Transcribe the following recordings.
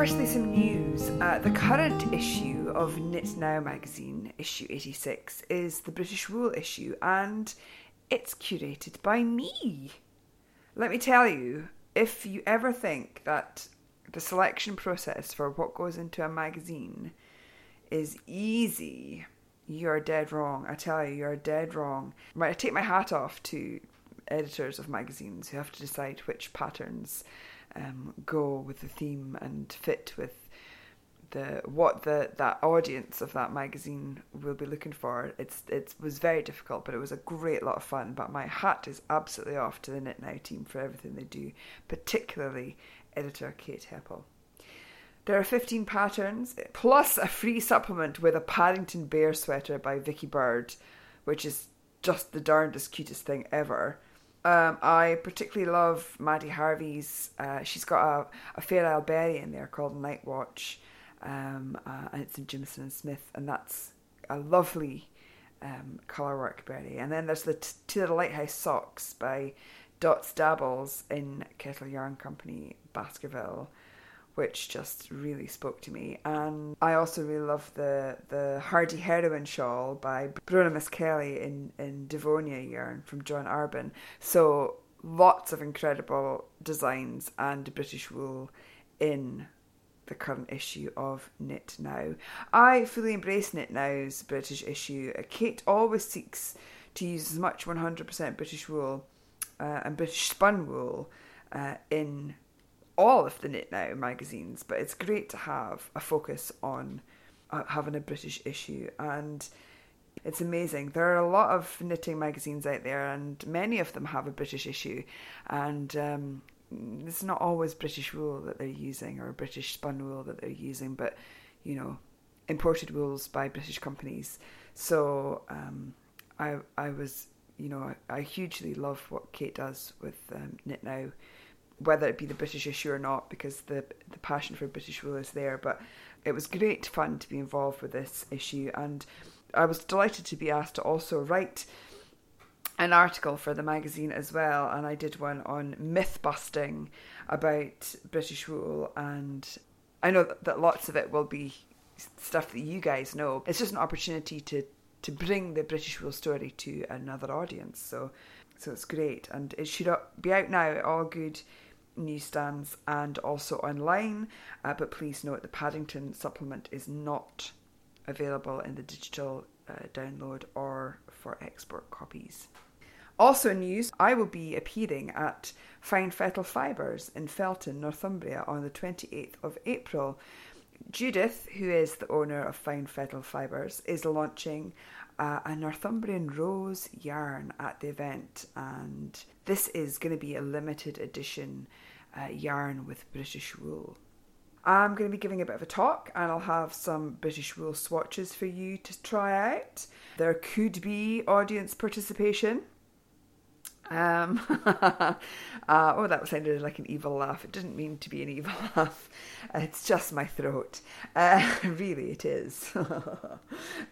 firstly, some news. Uh, the current issue of Knit Now magazine, issue 86, is the British Wool issue, and it's curated by me. Let me tell you, if you ever think that the selection process for what goes into a magazine is easy, you're dead wrong. I tell you, you're dead wrong. Right, I take my hat off to editors of magazines who have to decide which patterns um, go with the theme and fit with the what the that audience of that magazine will be looking for. It's it was very difficult, but it was a great lot of fun. But my hat is absolutely off to the Knit Now team for everything they do, particularly editor Kate Heppell. There are 15 patterns, plus a free supplement with a Paddington Bear sweater by Vicky Bird, which is just the darndest cutest thing ever. Um, I particularly love Maddie Harvey's. Uh, she's got a, a Fair Isle Berry in there called Night Watch, um, uh, and it's in Jamieson and Smith, and that's a lovely um, colour work berry. And then there's the t- Two Little Lighthouse Socks by Dots Dabbles in Kettle Yarn Company, Baskerville which just really spoke to me. And I also really love the the Hardy Heroine shawl by Bronagh Miskelly in, in Devonia yarn from John Arbon. So lots of incredible designs and British wool in the current issue of Knit Now. I fully embrace Knit Now's British issue. Kate always seeks to use as much 100% British wool uh, and British spun wool uh, in all of the Knit Now magazines, but it's great to have a focus on uh, having a British issue. And it's amazing. There are a lot of knitting magazines out there, and many of them have a British issue. And um, it's not always British wool that they're using or British spun wool that they're using, but you know, imported wools by British companies. So um, I I was you know I, I, hugely love what Kate does with um, Knit Now whether it be the British issue or not, because the the passion for British rule is there. But it was great fun to be involved with this issue, and I was delighted to be asked to also write an article for the magazine as well, and I did one on myth busting about British rule, and I know that, lots of it will be stuff that you guys know. It's just an opportunity to to bring the British rule story to another audience. So so it's great, and it should be out now all good newsstands and also online. Uh, but please note the Paddington supplement is not available in the digital uh, download or for export copies. Also, news I will be appearing at Fine Fettle Fibres in Felton, Northumbria on the 28th of April. Judith, who is the owner of Fine Fettle Fibres, is launching uh, a Northumbrian rose yarn at the event, and this is going to be a limited edition uh, yarn with British wool. I'm going to be giving a bit of a talk and I'll have some British wool swatches for you to try out. There could be audience participation. Um, uh, oh, that sounded like an evil laugh. It didn't mean to be an evil laugh. It's just my throat. Uh, really, it is.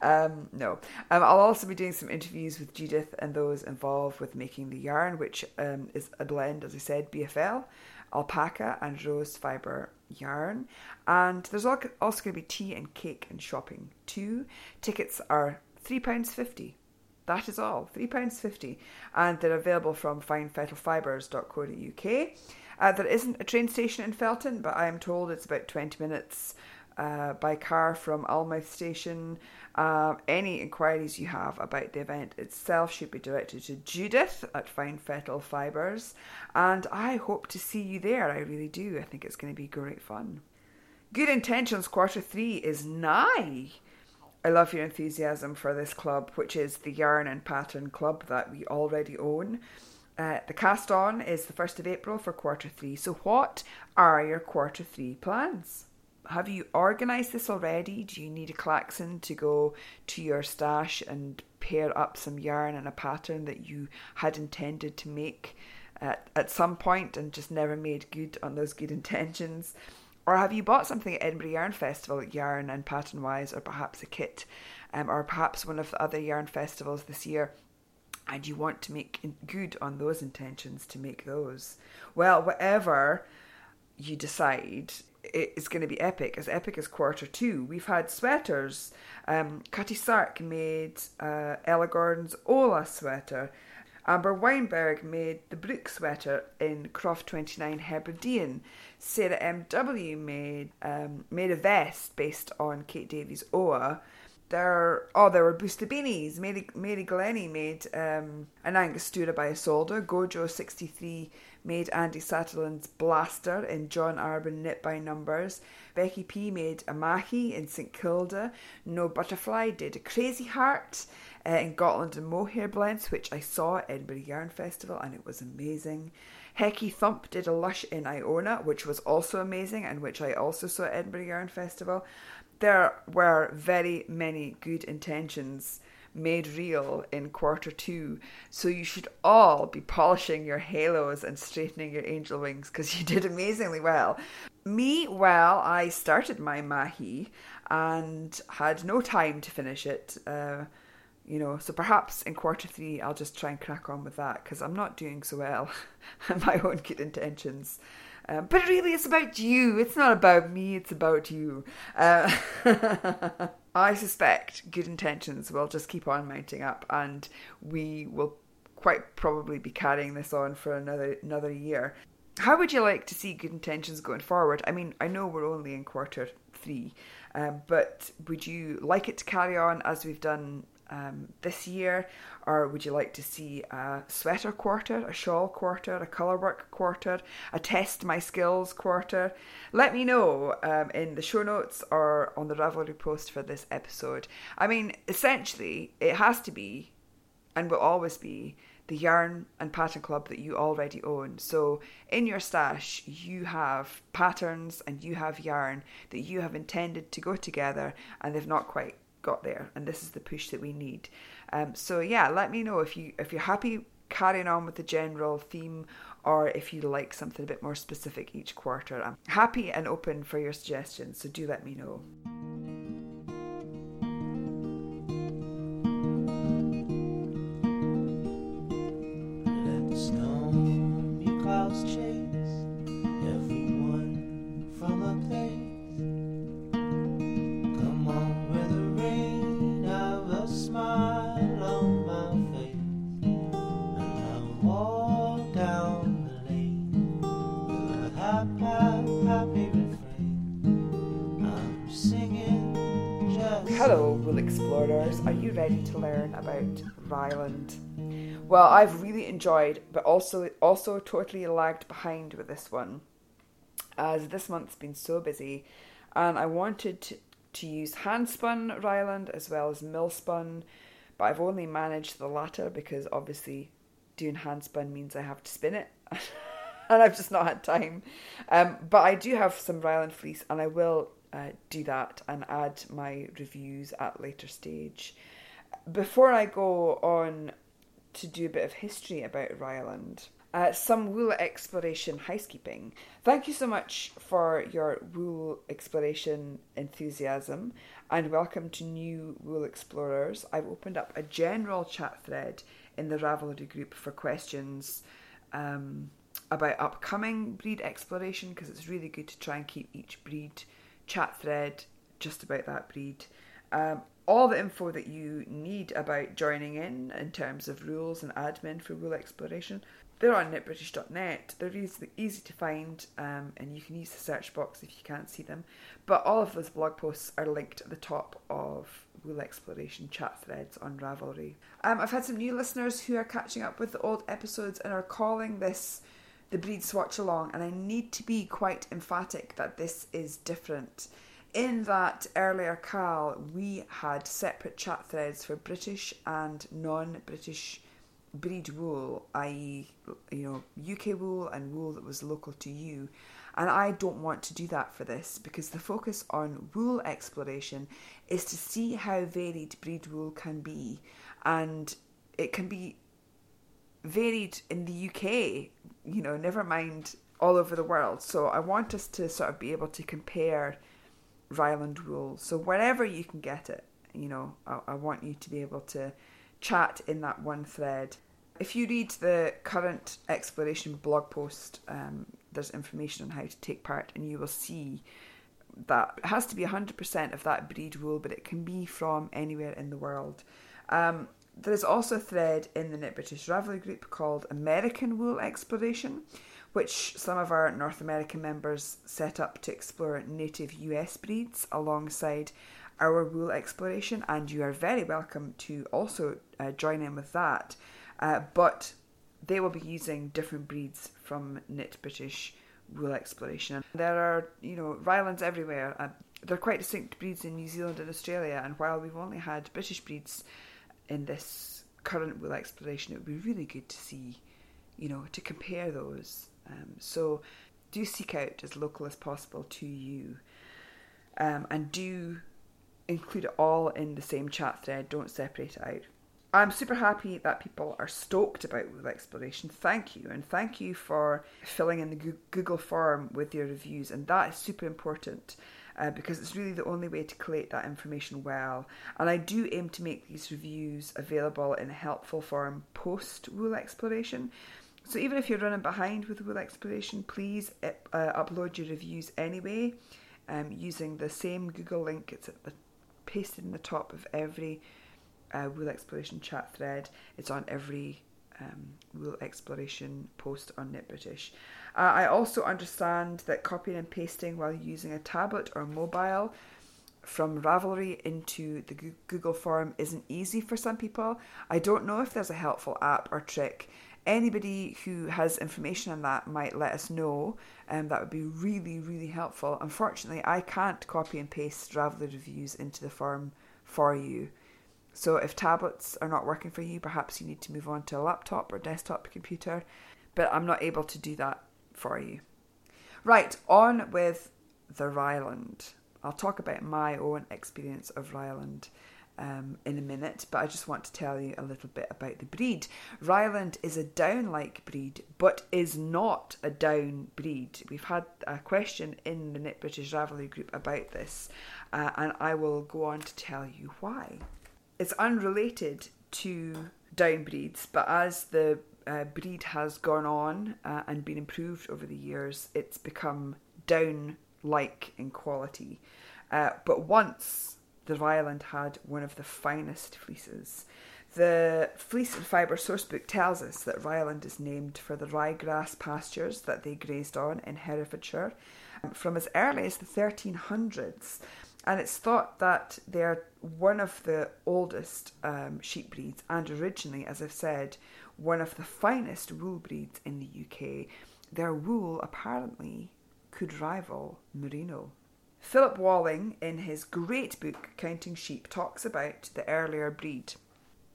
um, no. Um, I'll also be doing some interviews with Judith and those involved with making the yarn, which um, is a blend, as I said, BFL, alpaca, and rose fibre yarn. And there's also going to be tea and cake and shopping too. Tickets are £3.50 that is all, £3.50. And they're available from finefettlefibres.co.uk. Uh, there isn't a train station in Felton, but I am told it's about 20 minutes uh, by car from Alnmouth Station. Uh, any inquiries you have about the event itself should be directed to Judith at Fine Fibres, and I hope to see you there. I really do. I think it's going to be great fun. Good Intentions Quarter 3 is nigh. I love your enthusiasm for this club, which is the Yarn and Pattern Club that we already own. Uh, the cast on is the 1st of April for quarter three. So, what are your quarter three plans? Have you organised this already? Do you need a klaxon to go to your stash and pair up some yarn and a pattern that you had intended to make at, at some point and just never made good on those good intentions? Or have you bought something at Edinburgh Yarn Festival, yarn and pattern wise, or perhaps a kit, um, or perhaps one of the other yarn festivals this year, and you want to make good on those intentions to make those? Well, whatever you decide, it's going to be epic, as epic as quarter two. We've had sweaters. Um, Cutty Sark made uh, Ella Gordon's Ola sweater. Amber Weinberg made the Brook sweater in Croft 29 Hebridean. Sarah M.W. made um, made a vest based on Kate Davies' Oa. There, oh, there were Booster Beanies. Mary, Mary Glennie made um, an Angostura by a Isolde. Gojo 63 made Andy Sutherland's Blaster in John Arbon Knit by Numbers. Becky P made a Mahi in St Kilda. No Butterfly did a Crazy Heart uh, in Gotland and Mohair blends, which I saw at Edinburgh Yarn Festival and it was amazing. Hecky Thump did a Lush in Iona, which was also amazing and which I also saw at Edinburgh Yarn Festival. There were very many good intentions made real in quarter two. So you should all be polishing your halos and straightening your angel wings because you did amazingly well. Me, well, I started my Mahi and had no time to finish it. Uh, you know, so perhaps in quarter three I'll just try and crack on with that because I'm not doing so well my own good intentions. Um, but really, it's about you. It's not about me. It's about you. Uh, I suspect good intentions will just keep on mounting up, and we will quite probably be carrying this on for another another year. How would you like to see good intentions going forward? I mean, I know we're only in quarter three, um, but would you like it to carry on as we've done um, this year, or would you like to see a sweater quarter, a shawl quarter, a colourwork quarter, a test my skills quarter? Let me know um, in the show notes or on the Ravelry post for this episode. I mean, essentially, it has to be and will always be the yarn and pattern club that you already own. So in your stash, you have patterns and you have yarn that you have intended to go together and they've not quite got there, and this is the push that we need. Um, so yeah, let me know if you if you're happy carrying on with the general theme or if you like something a bit more specific each quarter. I'm happy and open for your suggestions, so do let me know. Ready to learn about Ryeland? Well, I've really enjoyed, but also also totally lagged behind with this one, as this month's been so busy, and I wanted to, to use handspun Ryeland as well as millspun, but I've only managed the latter because obviously doing handspun means I have to spin it. and I've just not had time. Um, but I do have some Ryeland fleece, and I will uh, do that and add my reviews at later stage. Before I go on to do a bit of history about Ryeland, uh, some wool exploration housekeeping. Thank you so much for your wool exploration enthusiasm and welcome to new wool explorers. I've opened up a general chat thread in the Ravelry group for questions um, about upcoming breed exploration because it's really good to try and keep each breed chat thread just about that breed. Um, all the info that you need about joining in in terms of rules and admin for wool exploration they're on knitbritish.net they're easy, easy to find um, and you can use the search box if you can't see them. But all of those blog posts are linked at the top of wool exploration chat threads on ravelry. Um, i've had some new listeners who are catching up with the old episodes and are calling this the breed swatch along, and I need to be quite emphatic that this is different. In that earlier call, we had separate chat threads for British and non British breed wool, i.e., you know, UK wool and wool that was local to you. And I don't want to do that for this because the focus on wool exploration is to see how varied breed wool can be. And it can be varied in the UK, you know, never mind all over the world. So I want us to sort of be able to compare Ryeland wool. So wherever you can get it, you know, I, I want you to be able to chat in that one thread. If you read the current exploration blog post, um, there's information on how to take part, and you will see that it has to be 100% of that breed wool, but it can be from anywhere in the world. Um, there is also a thread in the Knit British Ravelry group called American Wool Exploration, which some of our North American members set up to explore native US breeds alongside our wool exploration. And you are very welcome to also uh, join in with that. Uh, but they will be using different breeds from Knit British wool exploration. There are, you know, Ryelands everywhere. And they're quite distinct breeds in New Zealand and Australia. And while we've only had British breeds in this current wool exploration, it would be really good to see, you know, to compare those. Um, so do seek out as local as possible to you. Um, and do include it all in the same chat thread. Don't separate it out. I'm super happy that people are stoked about wool exploration. Thank you, and thank you for filling in the Google form with your reviews, and that is super important. Uh, because it's really the only way to collate that information well. And I do aim to make these reviews available in a helpful form post wool exploration. So even if you're running behind with wool exploration, please uh, upload your reviews anyway um, using the same Google link. It's the, pasted in the top of every uh, wool exploration chat thread. It's on every um, wool exploration post on Knit British. Uh, I also understand that copying and pasting while using a tablet or mobile from Ravelry into the Google form isn't easy for some people. I don't know if there's a helpful app or trick. Anybody who has information on that might let us know, and um, that would be really, really helpful. Unfortunately, I can't copy and paste Ravelry reviews into the form for you. So if tablets are not working for you, perhaps you need to move on to a laptop or desktop computer. But I'm not able to do that for you. Right, on with the Ryeland. I'll talk about my own experience of Ryeland um, in a minute, but I just want to tell you a little bit about the breed. Ryeland is a down like breed, but is not a down breed. We've had a question in the Knit British Ravelry group about this, uh, and I will go on to tell you why it's unrelated to down breeds, but as the uh, breed has gone on uh, and been improved over the years, it's become down like in quality. Uh, but once the Ryeland had one of the finest fleeces. The Fleece and Fibre Sourcebook tells us that Ryeland is named for the ryegrass pastures that they grazed on in Herefordshire um, from as early as the 1300s and it's thought that they're one of the oldest um, sheep breeds and originally, as I've said, one of the finest wool breeds in the UK. Their wool apparently could rival merino. Philip Walling, in his great book Counting Sheep, talks about the earlier breed.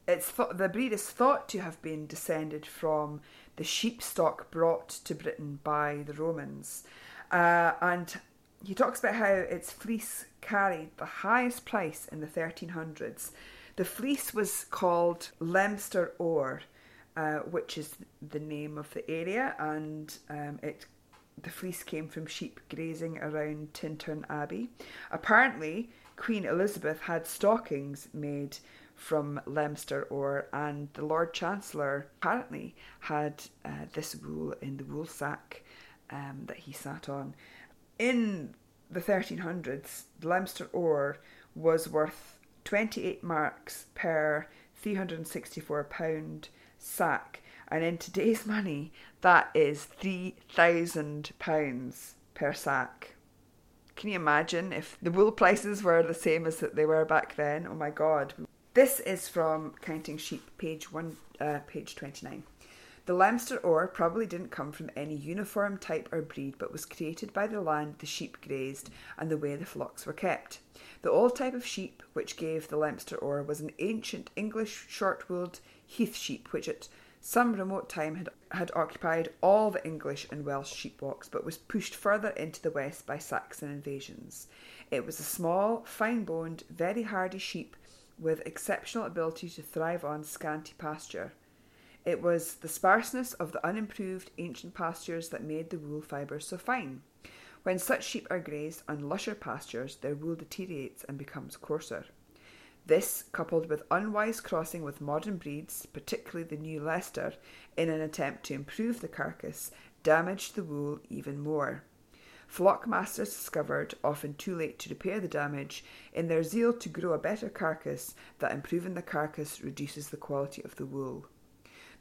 It's th- the breed is thought to have been descended from the sheep stock brought to Britain by the Romans, uh, and he talks about how its fleece carried the highest price in the 1300s. The fleece was called Leominster Ore, uh, which is the name of the area, and um, it the fleece came from sheep grazing around Tintern Abbey. Apparently, Queen Elizabeth had stockings made from Leominster ore, and the Lord Chancellor apparently had uh, this wool in the wool sack um, that he sat on. In the 1300s, Leominster ore was worth 28 marks per 364 pound sack, and in today's money, that is 3,000 pounds per sack. Can you imagine if the wool prices were the same as that they were back then? Oh my god. This is from Counting Sheep, page one, uh, page 29. The Leominster ore probably didn't come from any uniform type or breed, but was created by the land the sheep grazed and the way the flocks were kept. The old type of sheep which gave the Leominster ore was an ancient English short-wooled heath sheep, which at some remote time had, had occupied all the English and Welsh sheep walks, but was pushed further into the west by Saxon invasions. It was a small, fine boned, very hardy sheep with exceptional ability to thrive on scanty pasture. It was the sparseness of the unimproved ancient pastures that made the wool fibres so fine. When such sheep are grazed on lusher pastures, their wool deteriorates and becomes coarser. This, coupled with unwise crossing with modern breeds, particularly the new Leicester, in an attempt to improve the carcass, damaged the wool even more. Flock masters discovered, often too late to repair the damage, in their zeal to grow a better carcass, that improving the carcass reduces the quality of the wool.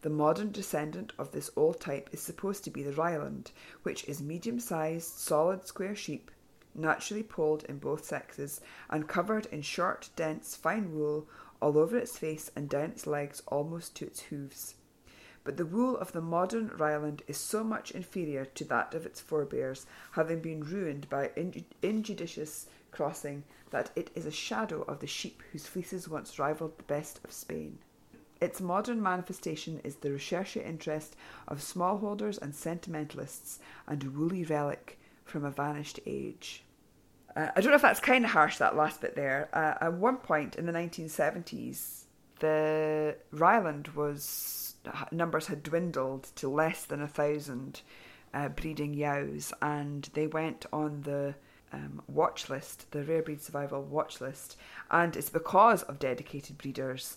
The modern descendant of this old type is supposed to be the Ryeland, which is medium sized, solid square sheep, naturally polled in both sexes, and covered in short, dense, fine wool all over its face and down its legs almost to its hooves but the wool of the modern Ryeland is so much inferior to that of its forebears, having been ruined by injudicious crossing, that it is a shadow of the sheep whose fleeces once rivalled the best of Spain. Its modern manifestation is the recherche interest of smallholders and sentimentalists, and a woolly relic from a vanished age. Uh, I don't know if that's kind of harsh, that last bit there. Uh, at one point in the 1970s, the Ryeland was numbers had dwindled to less than a thousand uh, breeding yows, and they went on the um, watch list, the rare breed survival watch list, and it's because of dedicated breeders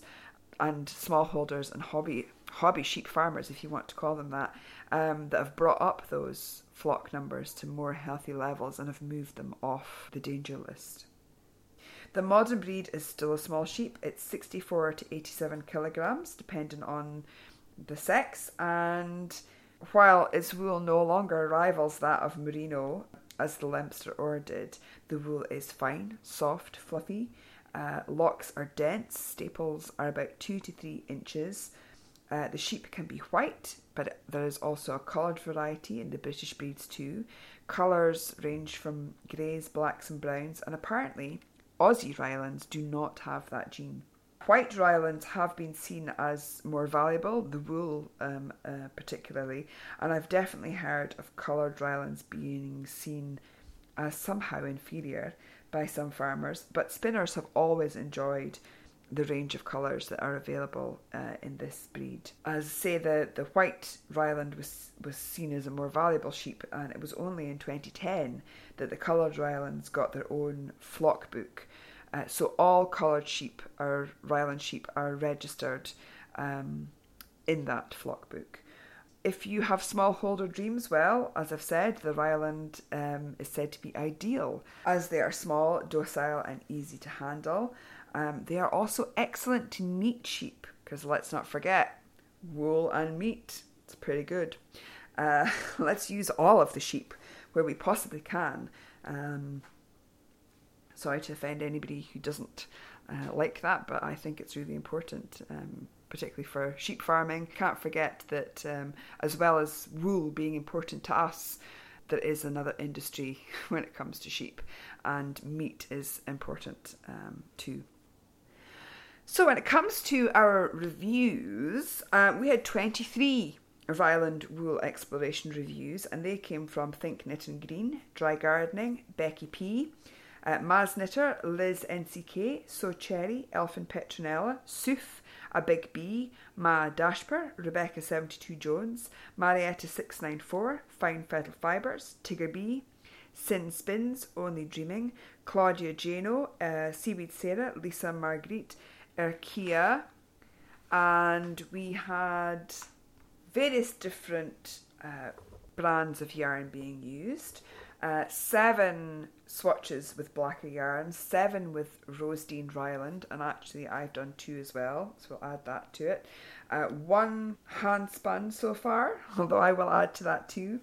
and smallholders and hobby hobby sheep farmers, if you want to call them that, um, that have brought up those flock numbers to more healthy levels and have moved them off the danger list. The modern breed is still a small sheep. It's 64 to 87 kilograms, depending on the sex, and while its wool no longer rivals that of merino, as the Leominster Ore did, the wool is fine, soft, fluffy. Uh, locks are dense, staples are about two to three inches. Uh, the sheep can be white, but there is also a coloured variety in the British breeds too. Colours range from greys, blacks, and browns, and apparently Aussie Ryelands do not have that gene. White Ryelands have been seen as more valuable, the wool um, uh, particularly, and I've definitely heard of coloured Ryelands being seen as somehow inferior by some farmers, but spinners have always enjoyed the range of colours that are available uh, in this breed. As I say, the, the white Ryeland was, was seen as a more valuable sheep, and it was only in 2010 that the coloured Ryelands got their own flock book uh, so all coloured sheep or Ryeland sheep are registered um, in that flock book. If you have smallholder dreams, well, as I've said, the Ryeland um, is said to be ideal as they are small, docile, and easy to handle. Um, they are also excellent to meat sheep because let's not forget, wool and meat. It's pretty good. Uh, let's use all of the sheep where we possibly can. Um, sorry to offend anybody who doesn't uh, like that, but I think it's really important. Um, particularly for sheep farming. Can't forget that um, as well as wool being important to us, there is another industry when it comes to sheep, and meat is important um, too. So, when it comes to our reviews, uh, we had 23 Ryeland wool exploration reviews, and they came from Think Knit and Green, Dry Gardening, Becky P, uh, Knitter, Liz NCK, So Cherry, Elfin Petronella, Soof, A Big B, Ma Dashper, Rebecca 72 Jones, Marietta 694, Fine Fettle Fibres, Tigger B, Sin Spins, Only Dreaming, Claudia Jano, uh, Seaweed Sarah, Lisa Marguerite, Erkia, and we had various different uh, brands of yarn being used. Uh, seven swatches with blacker yarn, seven with Rosedean Ryeland, and actually I've done two as well, so we'll add that to it. Uh, one hand spun so far, although I will add to that too.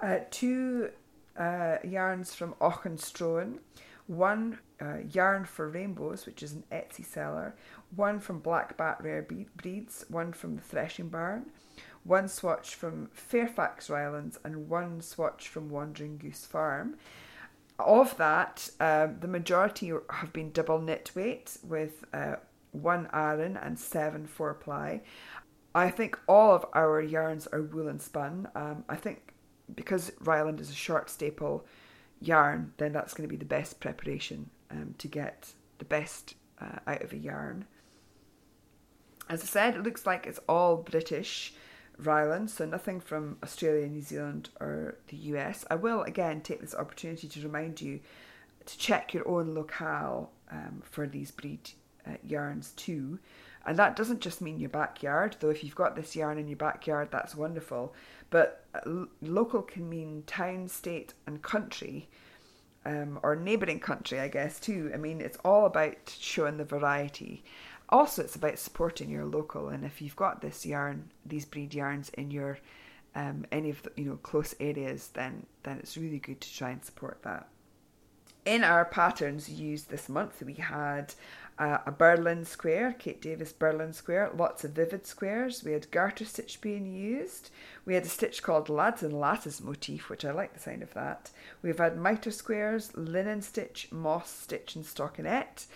Uh, two uh, yarns from Auchenstrauen, one uh, yarn for rainbows, which is an Etsy seller, one from Black Bat Rare Breeds, one from the Threshing Barn, one swatch from Fairfax Ryelands, and one swatch from Wandering Goose Farm. Of that, uh, the majority have been double knit weight with uh, one iron and seven four ply. I think all of our yarns are wool and spun. Um, I think because Ryeland is a short staple yarn, then that's going to be the best preparation um, to get the best uh, out of a yarn. As I said, it looks like it's all British. Ryeland, so nothing from Australia, New Zealand, or the US. I will again take this opportunity to remind you to check your own locale um, for these breed uh, yarns too. And that doesn't just mean your backyard, though if you've got this yarn in your backyard, that's wonderful. But uh, local can mean town, state, and country. Um, or neighbouring country, I guess, too. I mean, it's all about showing the variety. Also, it's about supporting your local, and if you've got this yarn, these breed yarns in your um, any of the you know close areas, then then it's really good to try and support that. In our patterns used this month, we had uh, a Berlin square, Kate Davies Berlin square, lots of vivid squares. We had garter stitch being used. We had a stitch called Lads and Lattice motif, which I like the sound of that. We've had mitre squares, linen stitch, moss stitch, and stockinette.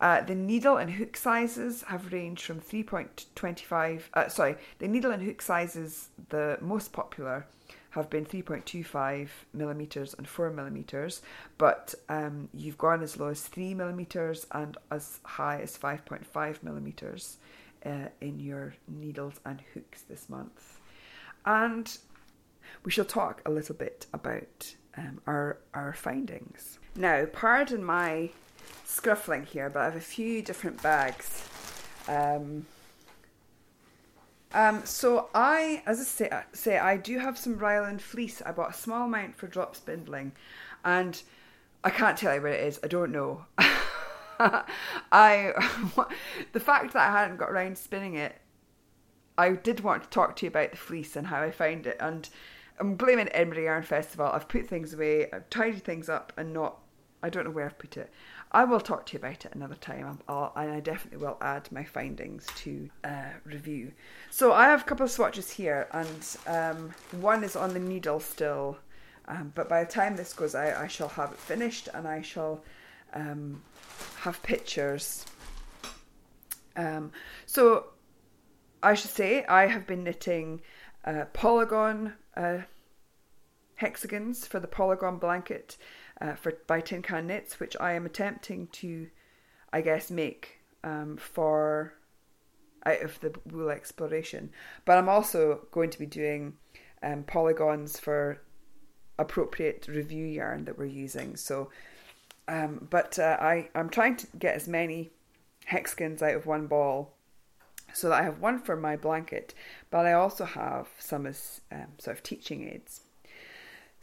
Uh, the needle and hook sizes have ranged from 3.25, uh, sorry, the needle and hook sizes, the most popular, have been 3.25 millimeters and 4 millimeters, but um, you've gone as low as 3 millimeters and as high as 5.5 millimeters uh, in your needles and hooks this month. And we shall talk a little bit about um, our, our findings. Now, pardon my scruffling here, but I have a few different bags. Um, um, so I, as I say, say, I do have some Ryeland fleece. I bought a small amount for drop spindling, and I can't tell you where it is. I don't know. I, the fact that I hadn't got around spinning it, I did want to talk to you about the fleece and how I found it. And I'm blaming Edinburgh Yarn Festival. I've put things away, I've tidied things up, and not. I don't know where I've put it. I will talk to you about it another time, I'll, and I definitely will add my findings to uh, review. So I have a couple of swatches here, and um, one is on the needle still, um, but by the time this goes out, I shall have it finished, and I shall um, have pictures. Um, so I should say I have been knitting uh, polygon uh, hexagons for the polygon blanket uh, for by Tin Can Knits, which I am attempting to, I guess, make um, for out of the wool exploration. But I'm also going to be doing um, polygons for appropriate review yarn that we're using. So, um, but uh, I I'm trying to get as many hexagons out of one ball so that I have one for my blanket, but I also have some as um, sort of teaching aids.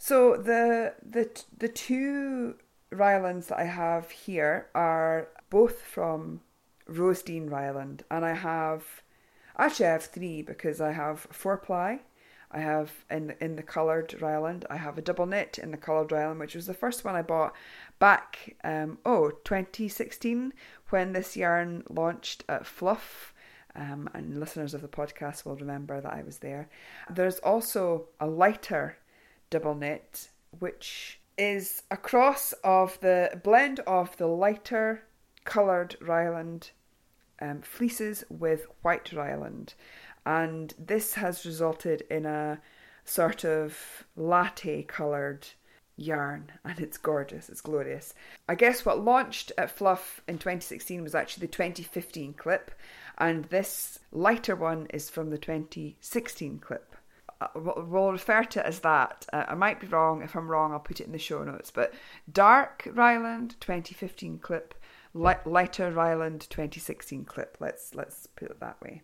So the the the two Ryelands that I have here are both from Rosedean Ryeland, and I have actually I have three because I have four ply. I have in the, in the coloured Ryeland. I have a double knit in the coloured Ryeland, which was the first one I bought back um, oh 2016 when this yarn launched at Fluff. Um, and listeners of the podcast will remember that I was there. There's also a lighter double knit, which is a cross of the blend of the lighter coloured Ryeland um, fleeces with white Ryeland. And this has resulted in a sort of latte coloured yarn and it's gorgeous, it's glorious. I guess what launched at Fluff in 2016 was actually the 2015 clip, and this lighter one is from the 2016 clip. We'll refer to it as that. Uh, I might be wrong. If I'm wrong, I'll put it in the show notes. But Dark Ryeland 2015 clip, light, lighter Ryeland 2016 clip. Let's let's put it that way.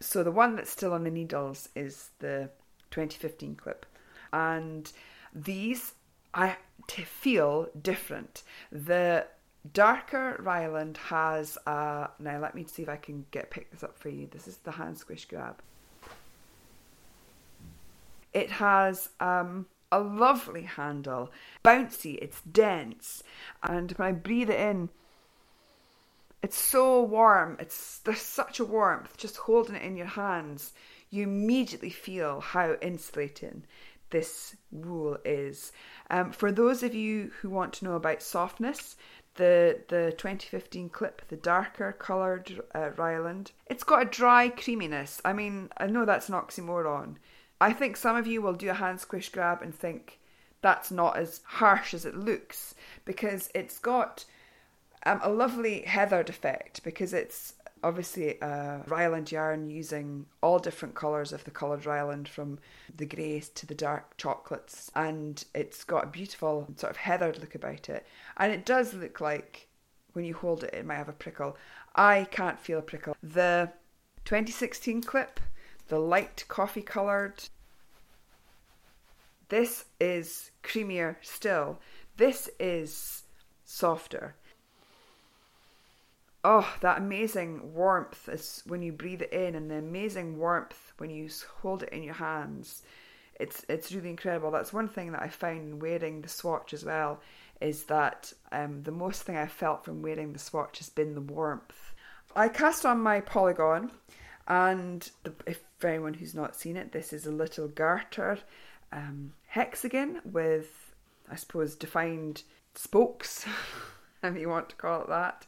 So the one that's still on the needles is the 2015 clip, and these I feel different. The darker Ryeland has a now. Let me see if I can get pick this up for you. This is the hand squish grab. It has um, a lovely handle, bouncy, it's dense, and when I breathe it in, it's so warm. It's there's such a warmth just holding it in your hands. You immediately feel how insulating this wool is. Um, for those of you who want to know about softness, the the 2015 clip, the darker coloured uh, Ryeland, it's got a dry creaminess. I mean, I know that's an oxymoron, I think some of you will do a hand squish grab and think that's not as harsh as it looks because it's got um, a lovely heathered effect because it's obviously a Ryeland yarn using all different colours of the coloured Ryeland from the greys to the dark chocolates and it's got a beautiful sort of heathered look about it and it does look like when you hold it it might have a prickle I can't feel a prickle. The 2016 clip, the light coffee coloured, this is creamier still. This is softer. Oh, that amazing warmth is when you breathe it in, and the amazing warmth when you hold it in your hands. It's it's really incredible. That's one thing that I found wearing the swatch as well is that um, the most thing I felt from wearing the swatch has been the warmth. I cast on my polygon, and the, if for anyone who's not seen it, this is a little garter um, hexagon with, I suppose, defined spokes, if you want to call it that.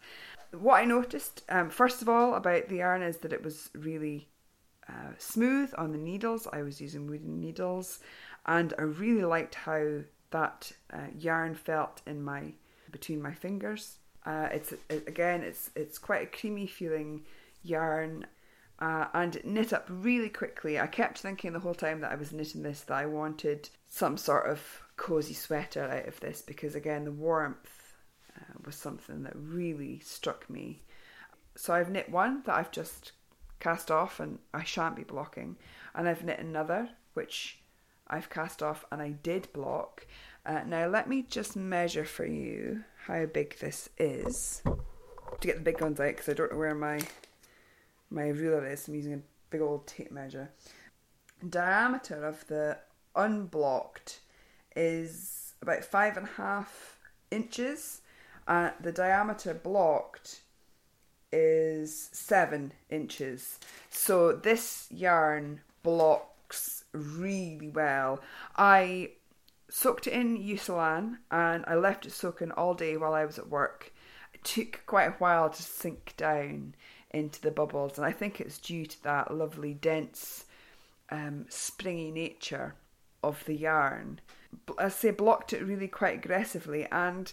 What I noticed, um, first of all, about the yarn is that it was really uh, smooth on the needles. I was using wooden needles, and I really liked how that uh, yarn felt in my between my fingers. Uh, it's it, again, it's it's quite a creamy feeling yarn, uh, and knit up really quickly. I kept thinking the whole time that I was knitting this that I wanted some sort of cozy sweater out of this because again, the warmth uh, was something that really struck me. So I've knit one that I've just cast off and I shan't be blocking, and I've knit another which I've cast off and I did block. Uh, now let me just measure for you how big this is to get the big ones out because I don't know where my my ruler is. I'm using a big old tape measure. Diameter of the unblocked is about five and a half inches. Uh, the diameter blocked is seven inches. So this yarn blocks really well. I soaked it in Eucalan and I left it soaking all day while I was at work. It took quite a while to sink down into the bubbles, and I think it's due to that lovely, dense, um, springy nature of the yarn. I say blocked it really quite aggressively, and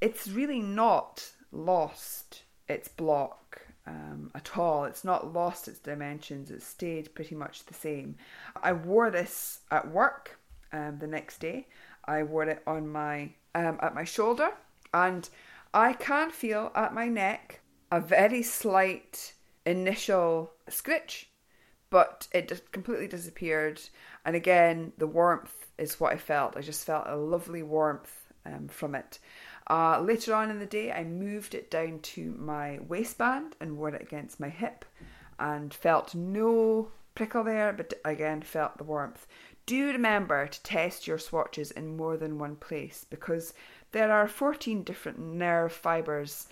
it's really not lost its block um, at all. It's not lost its dimensions. It stayed pretty much the same. I wore this at work um, the next day. I wore it on my um, at my shoulder, and I can feel at my neck a very slight initial scritch, but it just completely disappeared. And again, the warmth is what I felt. I just felt a lovely warmth um, from it. Uh, later on in the day, I moved it down to my waistband and wore it against my hip and felt no prickle there, but again, felt the warmth. Do remember to test your swatches in more than one place because there are 14 different nerve fibres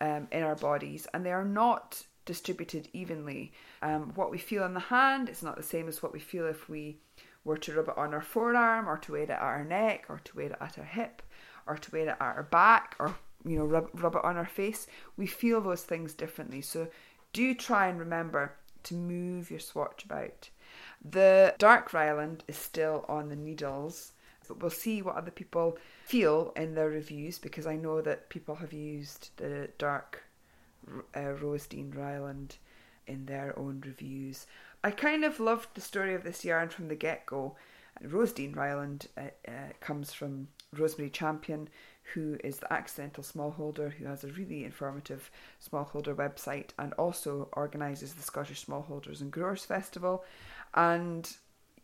um, in our bodies and they are not distributed evenly. Um, what we feel in the hand is not the same as what we feel if we were to rub it on our forearm or to wear it at our neck or to wear it at our hip or to wear it at our back or you know rub, rub it on our face. We feel those things differently. So do try and remember to move your swatch about. The dark Ryeland is still on the needles but we'll see what other people feel in their reviews because I know that people have used the dark uh, Rosedean Ryeland in their own reviews. I kind of loved the story of this yarn from the get go. Rosedean Ryeland uh, uh, comes from Rosemary Champion, who is the accidental smallholder, who has a really informative smallholder website and also organises the Scottish Smallholders and Growers Festival. And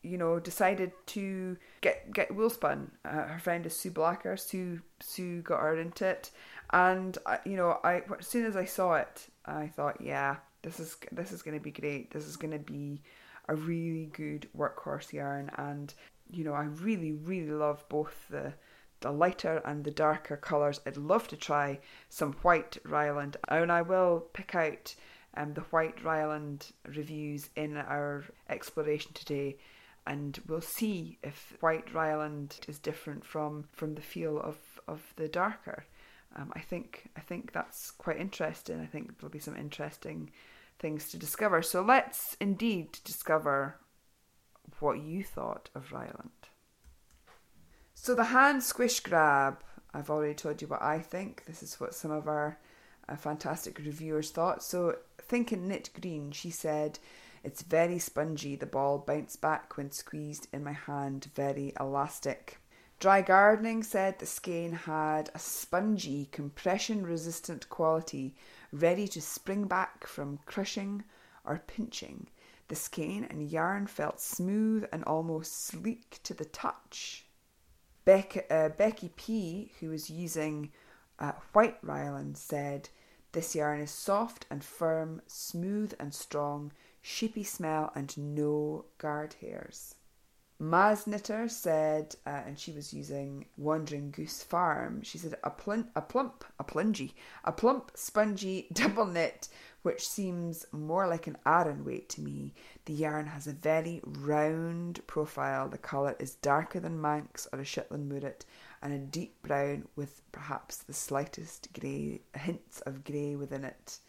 you know, decided to get get wool spun. Uh, her friend is Sue Blacker. Sue Sue got her into it, and I, you know, I as soon as I saw it, I thought, yeah, this is this is going to be great. This is going to be a really good workhorse yarn, and you know, I really really love both the the lighter and the darker colours. I'd love to try some white Ryeland, and I will pick out um, the white Ryeland reviews in our exploration today. And we'll see if white Ryeland is different from, from the feel of, of the darker. Um, I think I think that's quite interesting. I think there'll be some interesting things to discover. So let's indeed discover what you thought of Ryeland. So the hand squish grab, I've already told you what I think. This is what some of our uh, fantastic reviewers thought. So thinking knit green, she said, it's very spongy. The ball bounced back when squeezed in my hand, very elastic. Dry Gardening said the skein had a spongy, compression resistant quality, ready to spring back from crushing or pinching. The skein and yarn felt smooth and almost sleek to the touch. Beck, uh, Becky P, who was using uh, White Ryeland, said, This yarn is soft and firm, smooth and strong, sheepy smell, and no guard hairs. Maz Knitter said, uh, and she was using Wandering Goose Farm, she said, a, plun- a plump, a plungy, a plump, spongy double knit, which seems more like an Aran weight to me. The yarn has a very round profile. The colour is darker than Manx or a Shetland Murret, and a deep brown with perhaps the slightest grey, hints of grey within it.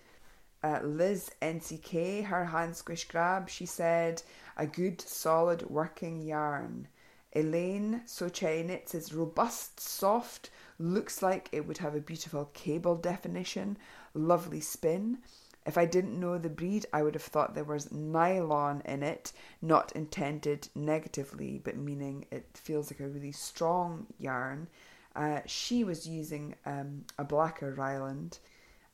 Uh, Liz NCK, her hand squish grab, she said, a good solid working yarn. Elaine So Cherry Knits is robust, soft, looks like it would have a beautiful cable definition, lovely spin. If I didn't know the breed, I would have thought there was nylon in it, not intended negatively, but meaning it feels like a really strong yarn. Uh, she was using um, a blacker Ryeland.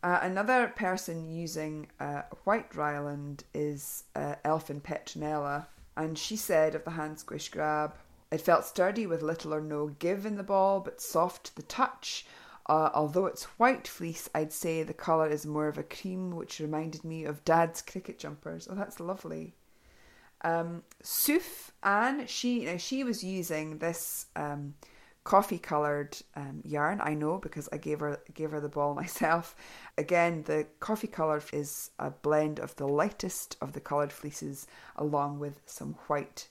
Uh, another person using uh, white Ryeland is uh, Elfin Petronella, and she said of the hand squish grab, it felt sturdy with little or no give in the ball, but soft to the touch. Uh, although it's white fleece, I'd say the colour is more of a cream, which reminded me of Dad's cricket jumpers. Oh, that's lovely. Um, Suf Anne, she now she was using this um, coffee coloured um, yarn. I know because I gave her gave her the ball myself. Again, the coffee colour is a blend of the lightest of the coloured fleeces along with some white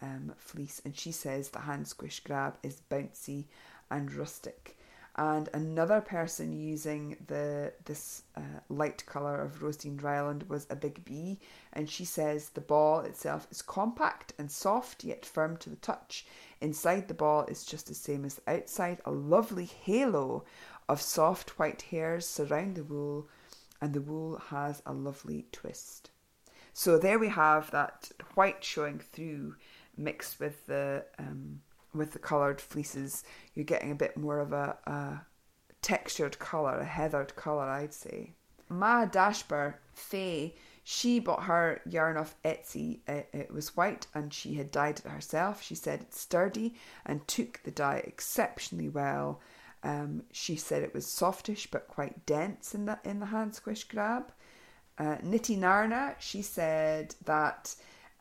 um, fleece, and she says the hand squish grab is bouncy and rustic and another person using the this uh, light color of Rosedean Ryeland was a big B, and she says the ball itself is compact and soft yet firm to the touch. Inside the ball is just the same as the outside, a lovely halo of soft white hairs surround the wool, and the wool has a lovely twist. So there we have that white showing through, mixed with the um, with the coloured fleeces, you're getting a bit more of a, a textured colour, a heathered colour, I'd say. Ma Dashber, Faye, she bought her yarn off Etsy. It, it, was white and she had dyed it herself. She said it's sturdy and took the dye exceptionally well. Um, she said it was softish but quite dense in the in the hand squish grab. Uh, Nitty Narna, she said that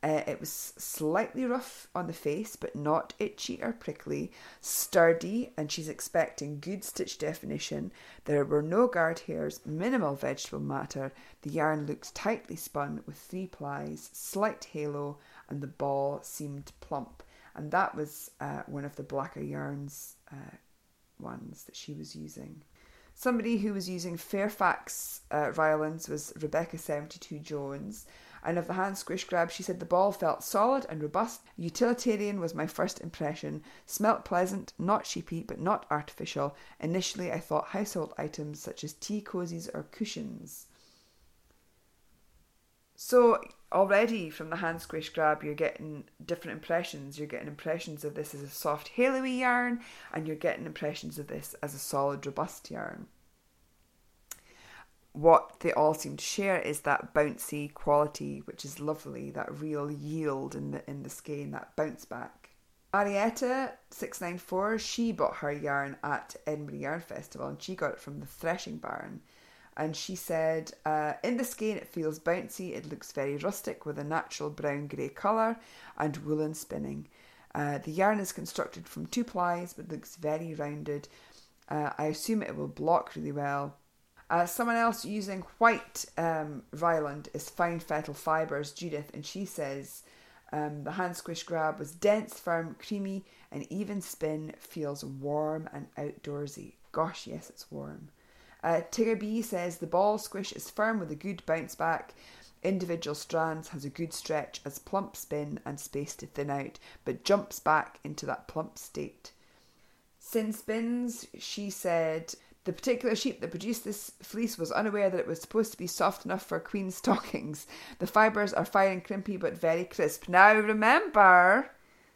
uh, it was slightly rough on the face, but not itchy or prickly, sturdy, and she's expecting good stitch definition. There were no guard hairs, minimal vegetable matter. The yarn looked tightly spun with three plies, slight halo, and the ball seemed plump. And that was uh, one of the blacker yarns uh, ones that she was using. Somebody who was using Fairfax uh, Ryelands was Rebecca72 Jones and of the hand squish grab, she said the ball felt solid and robust. Utilitarian was my first impression. Smelt pleasant, not sheepy, but not artificial. Initially, I thought household items such as tea cozies or cushions. So already from the hand squish grab, you're getting different impressions. You're getting impressions of this as a soft, haloey yarn, and you're getting impressions of this as a solid, robust yarn what they all seem to share is that bouncy quality, which is lovely, that real yield in the in the skein, that bounce back. Arietta six nine four, she bought her yarn at Edinburgh Yarn Festival and she got it from the threshing barn. And she said, uh, in the skein it feels bouncy, it looks very rustic with a natural brown grey colour and woolen spinning. Uh, the yarn is constructed from two plies but looks very rounded. Uh, I assume it will block really well uh, someone else using white um, is Fine Fettle Fibres, Judith, and she says um, the hand squish grab was dense, firm, creamy, and even spin feels warm and outdoorsy. Gosh, yes, it's warm. Uh, Tigger B says the ball squish is firm with a good bounce back. Individual strands has a good stretch as plump spin and space to thin out, but jumps back into that plump state. Sin Spins, she said the particular sheep that produced this fleece was unaware that it was supposed to be soft enough for queen stockings. The fibres are fine and crimpy but very crisp. Now remember,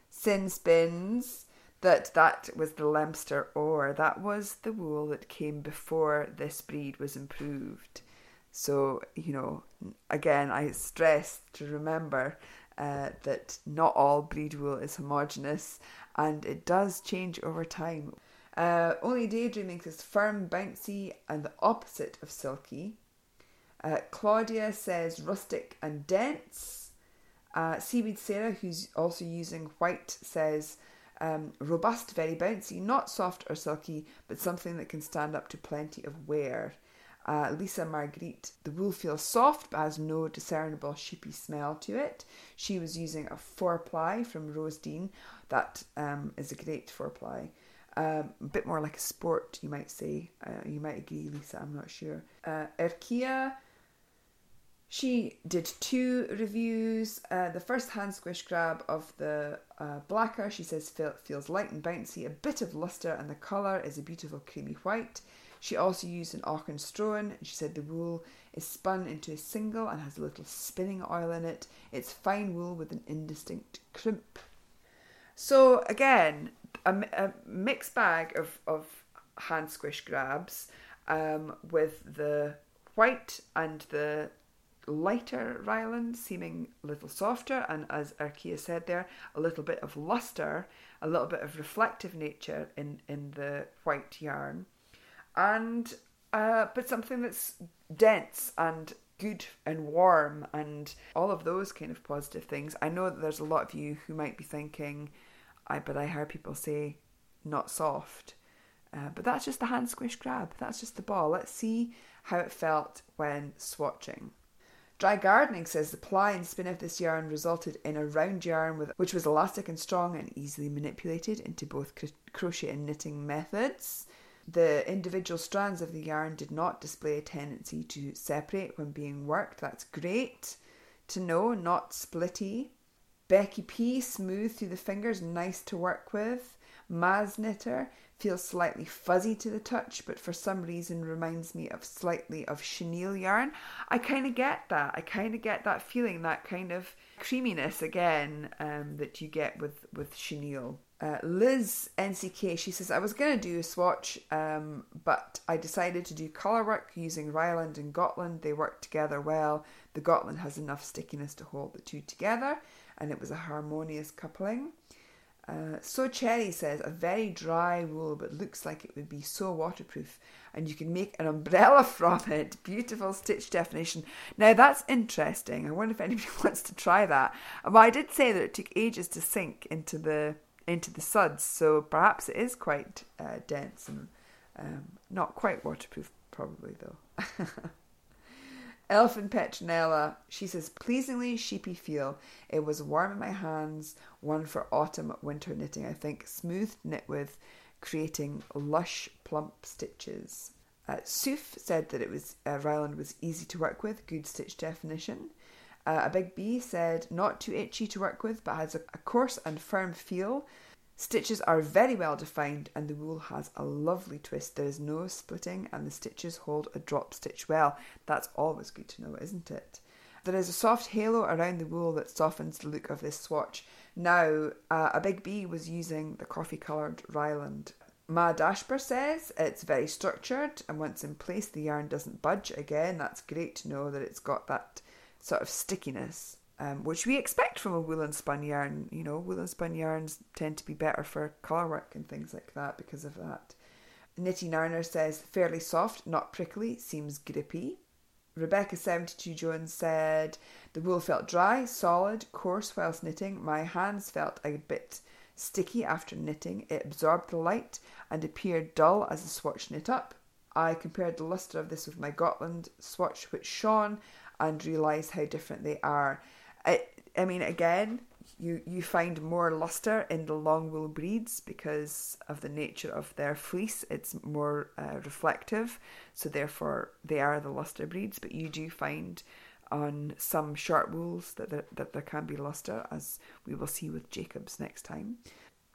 Sin Spins, that that was the Leominster Ore. That was the wool that came before this breed was improved. So, you know, again, I stress to remember uh, that not all breed wool is homogenous and it does change over time. Uh, only daydreaming is firm, bouncy, and the opposite of silky. Uh, Claudia says rustic and dense. Uh, Seaweed Sarah, who's also using white, says um, robust, very bouncy, not soft or silky, but something that can stand up to plenty of wear. Uh, Lisa Marguerite, the wool feels soft but has no discernible sheepy smell to it. She was using a four ply from Rosedean. That um, is a great four ply. Um, a bit more like a sport, you might say. Uh, you might agree, Lisa, I'm not sure. Uh, Erkia, she did two reviews. Uh, the first hand squish grab of the uh, blacker, she says, feel, feels light and bouncy, a bit of luster, and the colour is a beautiful creamy white. She also used an Auchenstrauern, and she said the wool is spun into a single and has a little spinning oil in it. It's fine wool with an indistinct crimp. So again, a, a mixed bag of, of hand squish grabs um, with the white and the lighter Ryeland seeming a little softer and as Archaea said there a little bit of luster a little bit of reflective nature in in the white yarn and uh, but something that's dense and good and warm and all of those kind of positive things. I know that there's a lot of you who might be thinking, I but I heard people say not soft. Uh, but that's just the hand squish grab. That's just the ball. Let's see how it felt when swatching. Dry Gardening says the ply and spin of this yarn resulted in a round yarn with, which was elastic and strong and easily manipulated into both crochet and knitting methods. The individual strands of the yarn did not display a tendency to separate when being worked. That's great to know, not splitty. Becky P, smooth through the fingers, nice to work with. Maz Knitter feels slightly fuzzy to the touch, but for some reason reminds me of slightly of chenille yarn. I kind of get that. I kind of get that feeling, that kind of creaminess again um, that you get with with chenille. Uh, Liz NCK, she says, I was going to do a swatch, um, but I decided to do colour work using Ryeland and Gotland. They work together well. The Gotland has enough stickiness to hold the two together, and it was a harmonious coupling. Uh, so Cherry says, a very dry wool, but looks like it would be so waterproof, and you can make an umbrella from it. Beautiful stitch definition. Now that's interesting. I wonder if anybody wants to try that. Well, I did say that it took ages to sink into the into the suds, so perhaps it is quite uh, dense and um, not quite waterproof, probably though. Elfin Petronella, she says, pleasingly sheepy feel. It was warm in my hands, one for autumn winter knitting, I think. Smooth knit with, creating lush, plump stitches. Uh, said that it was uh, Ryeland was easy to work with, good stitch definition. Uh, a big B said, not too itchy to work with, but has a, a coarse and firm feel. Stitches are very well defined and the wool has a lovely twist. There is no splitting and the stitches hold a drop stitch well. That's always good to know, isn't it? There is a soft halo around the wool that softens the look of this swatch. Now, uh, a big B was using the coffee coloured Ryeland. Ma Dashper says it's very structured and once in place the yarn doesn't budge. Again, that's great to know that it's got that sort of stickiness, um, which we expect from a woolen spun yarn. You know, woolen spun yarns tend to be better for colour work and things like that because of that. Nitty Narner says fairly soft, not prickly, seems grippy. Rebecca72 Jones said the wool felt dry, solid, coarse whilst knitting. My hands felt a bit sticky after knitting. It absorbed the light and appeared dull as the swatch knit up. I compared the lustre of this with my Gotland swatch, which shone and realised how different they are. I, I mean, again, you, you find more luster in the long wool breeds because of the nature of their fleece. It's more uh, reflective, so therefore they are the luster breeds. But you do find on some short wools that there, that there can be luster, as we will see with Jacobs next time.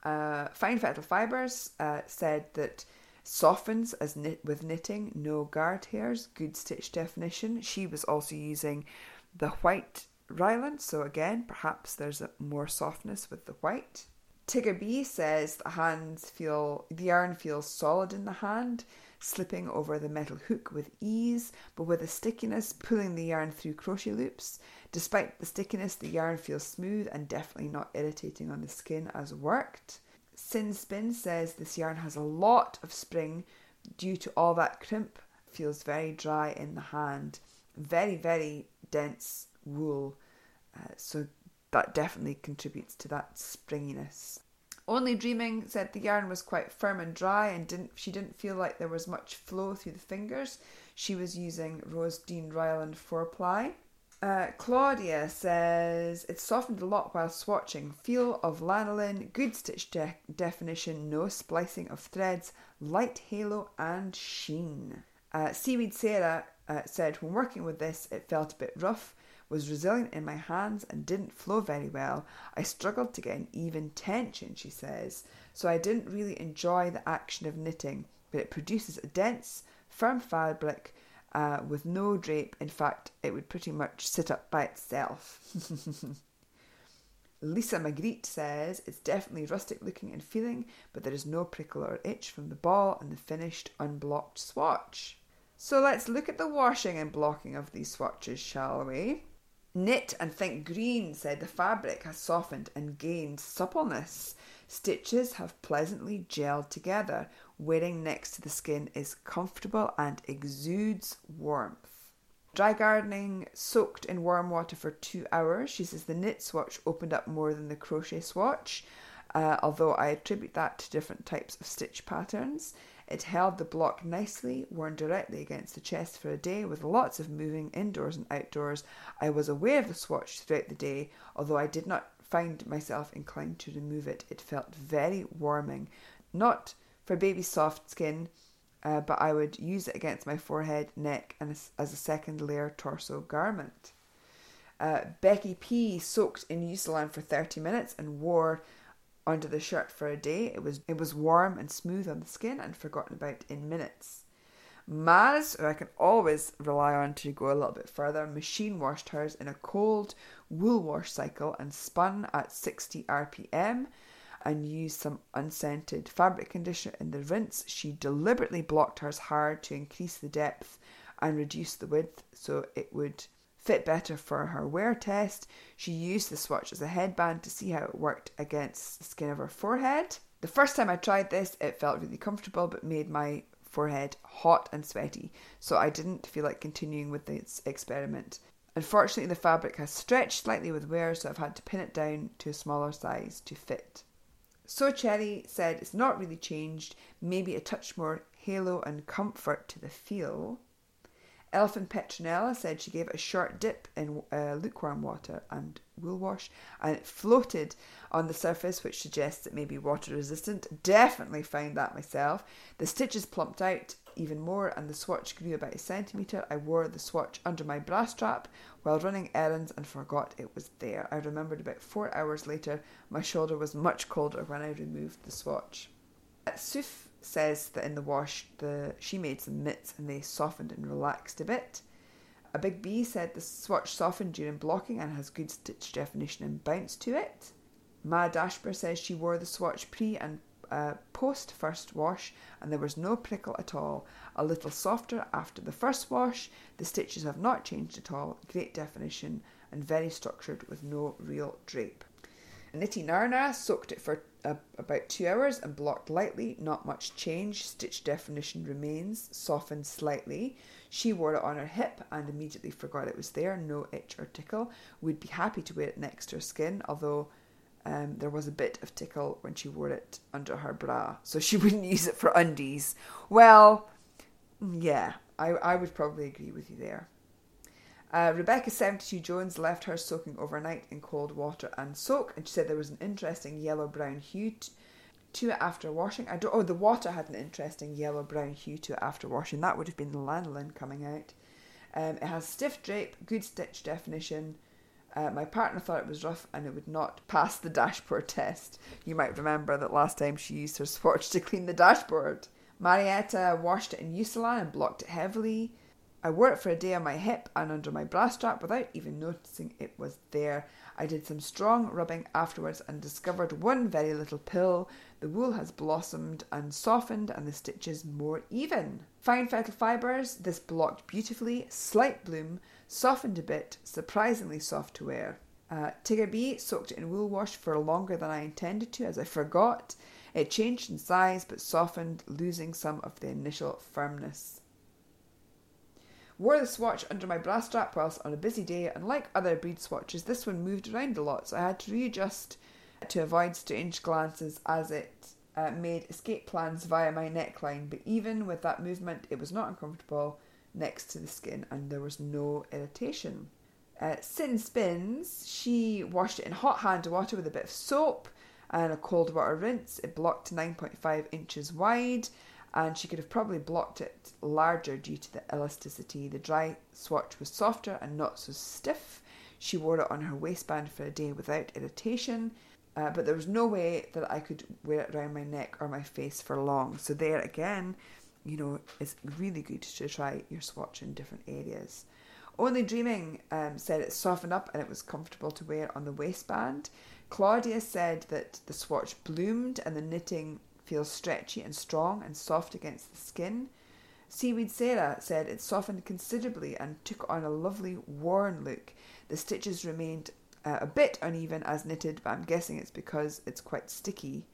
Uh, Fine Fettle Fibres uh, said that softens as knit with knitting, no guard hairs, good stitch definition. She was also using the white Ryeland, so again, perhaps there's a more softness with the white. Tigger B says the hands feel the yarn feels solid in the hand. slipping over the metal hook with ease, but with a stickiness pulling the yarn through crochet loops. Despite the stickiness, the yarn feels smooth and definitely not irritating on the skin as worked. Sin Spin says this yarn has a lot of spring due to all that crimp, feels very dry in the hand. Very, very dense wool, uh, so that definitely contributes to that springiness. Only Dreaming said the yarn was quite firm and dry and didn't she didn't feel like there was much flow through the fingers. She was using Rose Dean Ryeland 4 ply. Uh, Claudia says it softened a lot while swatching. Feel of lanolin, good stitch de- definition, no splicing of threads, light halo and sheen. Uh, Seaweed Sarah uh, said when working with this, it felt a bit rough was resilient in my hands and didn't flow very well. I struggled to get an even tension, she says, so I didn't really enjoy the action of knitting, but it produces a dense, firm fabric uh, with no drape. In fact, it would pretty much sit up by itself. Lisa Marguerite says it's definitely rustic looking and feeling, but there is no prickle or itch from the ball and the finished unblocked swatch. So let's look at the washing and blocking of these swatches, shall we? Knit and think green said the fabric has softened and gained suppleness. Stitches have pleasantly gelled together. Wearing next to the skin is comfortable and exudes warmth. Dry gardening soaked in warm water for two hours. She says the knit swatch opened up more than the crochet swatch, uh, although I attribute that to different types of stitch patterns. It held the block nicely, worn directly against the chest for a day with lots of moving indoors and outdoors. I was aware of the swatch throughout the day, although I did not find myself inclined to remove it. It felt very warming. Not for baby soft skin, uh, but I would use it against my forehead, neck, and as, a second layer torso garment. Uh, Becky P soaked in Eucalan for 30 minutes and wore under the shirt for a day. It was it was warm and smooth on the skin and forgotten about in minutes. Maz, who I can always rely on to go a little bit further, machine washed hers in a cold wool wash cycle and spun at 60 rpm and used some unscented fabric conditioner in the rinse. She deliberately blocked hers hard to increase the depth and reduce the width so it would fit better for her wear test. She used the swatch as a headband to see how it worked against the skin of her forehead. The first time I tried this, it felt really comfortable but made my forehead hot and sweaty, so I didn't feel like continuing with this experiment. Unfortunately, the fabric has stretched slightly with wear, so I've had to pin it down to a smaller size to fit. So Cherry said it's not really changed, maybe a touch more halo and comfort to the feel. Elfin Petronella said she gave it a short dip in uh, lukewarm water and wool wash, and it floated on the surface, which suggests it may be water resistant. Definitely found that myself. The stitches plumped out even more, and the swatch grew about a centimetre. I wore the swatch under my bra strap while running errands and forgot it was there. I remembered about four hours later, my shoulder was much colder when I removed the swatch. At Suf says that in the wash the she made some mitts and they softened and relaxed a bit. A big B said the swatch softened during blocking and has good stitch definition and bounce to it. Ma Dashper says she wore the swatch pre and uh, post first wash and there was no prickle at all. A little softer after the first wash. The stitches have not changed at all. Great definition and very structured with no real drape. Nitty Narna soaked it for about two hours and blocked lightly. Not much change. Stitch definition remains, softened slightly. She wore it on her hip and immediately forgot it was there. No itch or tickle. Would be happy to wear it next to her skin, although um, there was a bit of tickle when she wore it under her bra, so she wouldn't use it for undies. Well, yeah, I, I would probably agree with you there. Uh, Rebecca 72 Jones left her soaking overnight in cold water and soak, and she said there was an interesting yellow brown hue t- to it after washing. I don't. Oh, the water had an interesting yellow brown hue to it after washing. That would have been the lanolin coming out. Um, it has stiff drape, good stitch definition. Uh, my partner thought it was rough and it would not pass the dashboard test. You might remember that last time she used her swatch to clean the dashboard. Marietta washed it in Eucalan and blocked it heavily. I wore it for a day on my hip and under my bra strap without even noticing it was there. I did some strong rubbing afterwards and discovered one very little pill. The wool has blossomed and softened and the stitches more even. Fine Fettle Fibres, this blocked beautifully, slight bloom, softened a bit, surprisingly soft to wear. Uh, Tigger B soaked it in wool wash for longer than I intended to, as I forgot. It changed in size but softened, losing some of the initial firmness. Wore the swatch under my bra strap whilst on a busy day, and like other breed swatches, this one moved around a lot, so I had to readjust to avoid strange glances as it uh, made escape plans via my neckline. But even with that movement, it was not uncomfortable next to the skin, and there was no irritation. Uh, Sin Spins, she washed it in hot hand water with a bit of soap and a cold water rinse. It blocked 9.5 inches wide, and she could have probably blocked it larger due to the elasticity. The dry swatch was softer and not so stiff. She wore it on her waistband for a day without irritation, uh, but there was no way that I could wear it around my neck or my face for long. So, there again, you know, it's really good to try your swatch in different areas. Only Dreaming um, said it softened up and it was comfortable to wear on the waistband. Claudia said that the swatch bloomed and the knitting feels stretchy and strong and soft against the skin. Seaweed Sarah said it softened considerably and took on a lovely worn look. The stitches remained uh, a bit uneven as knitted, but I'm guessing it's because it's quite sticky.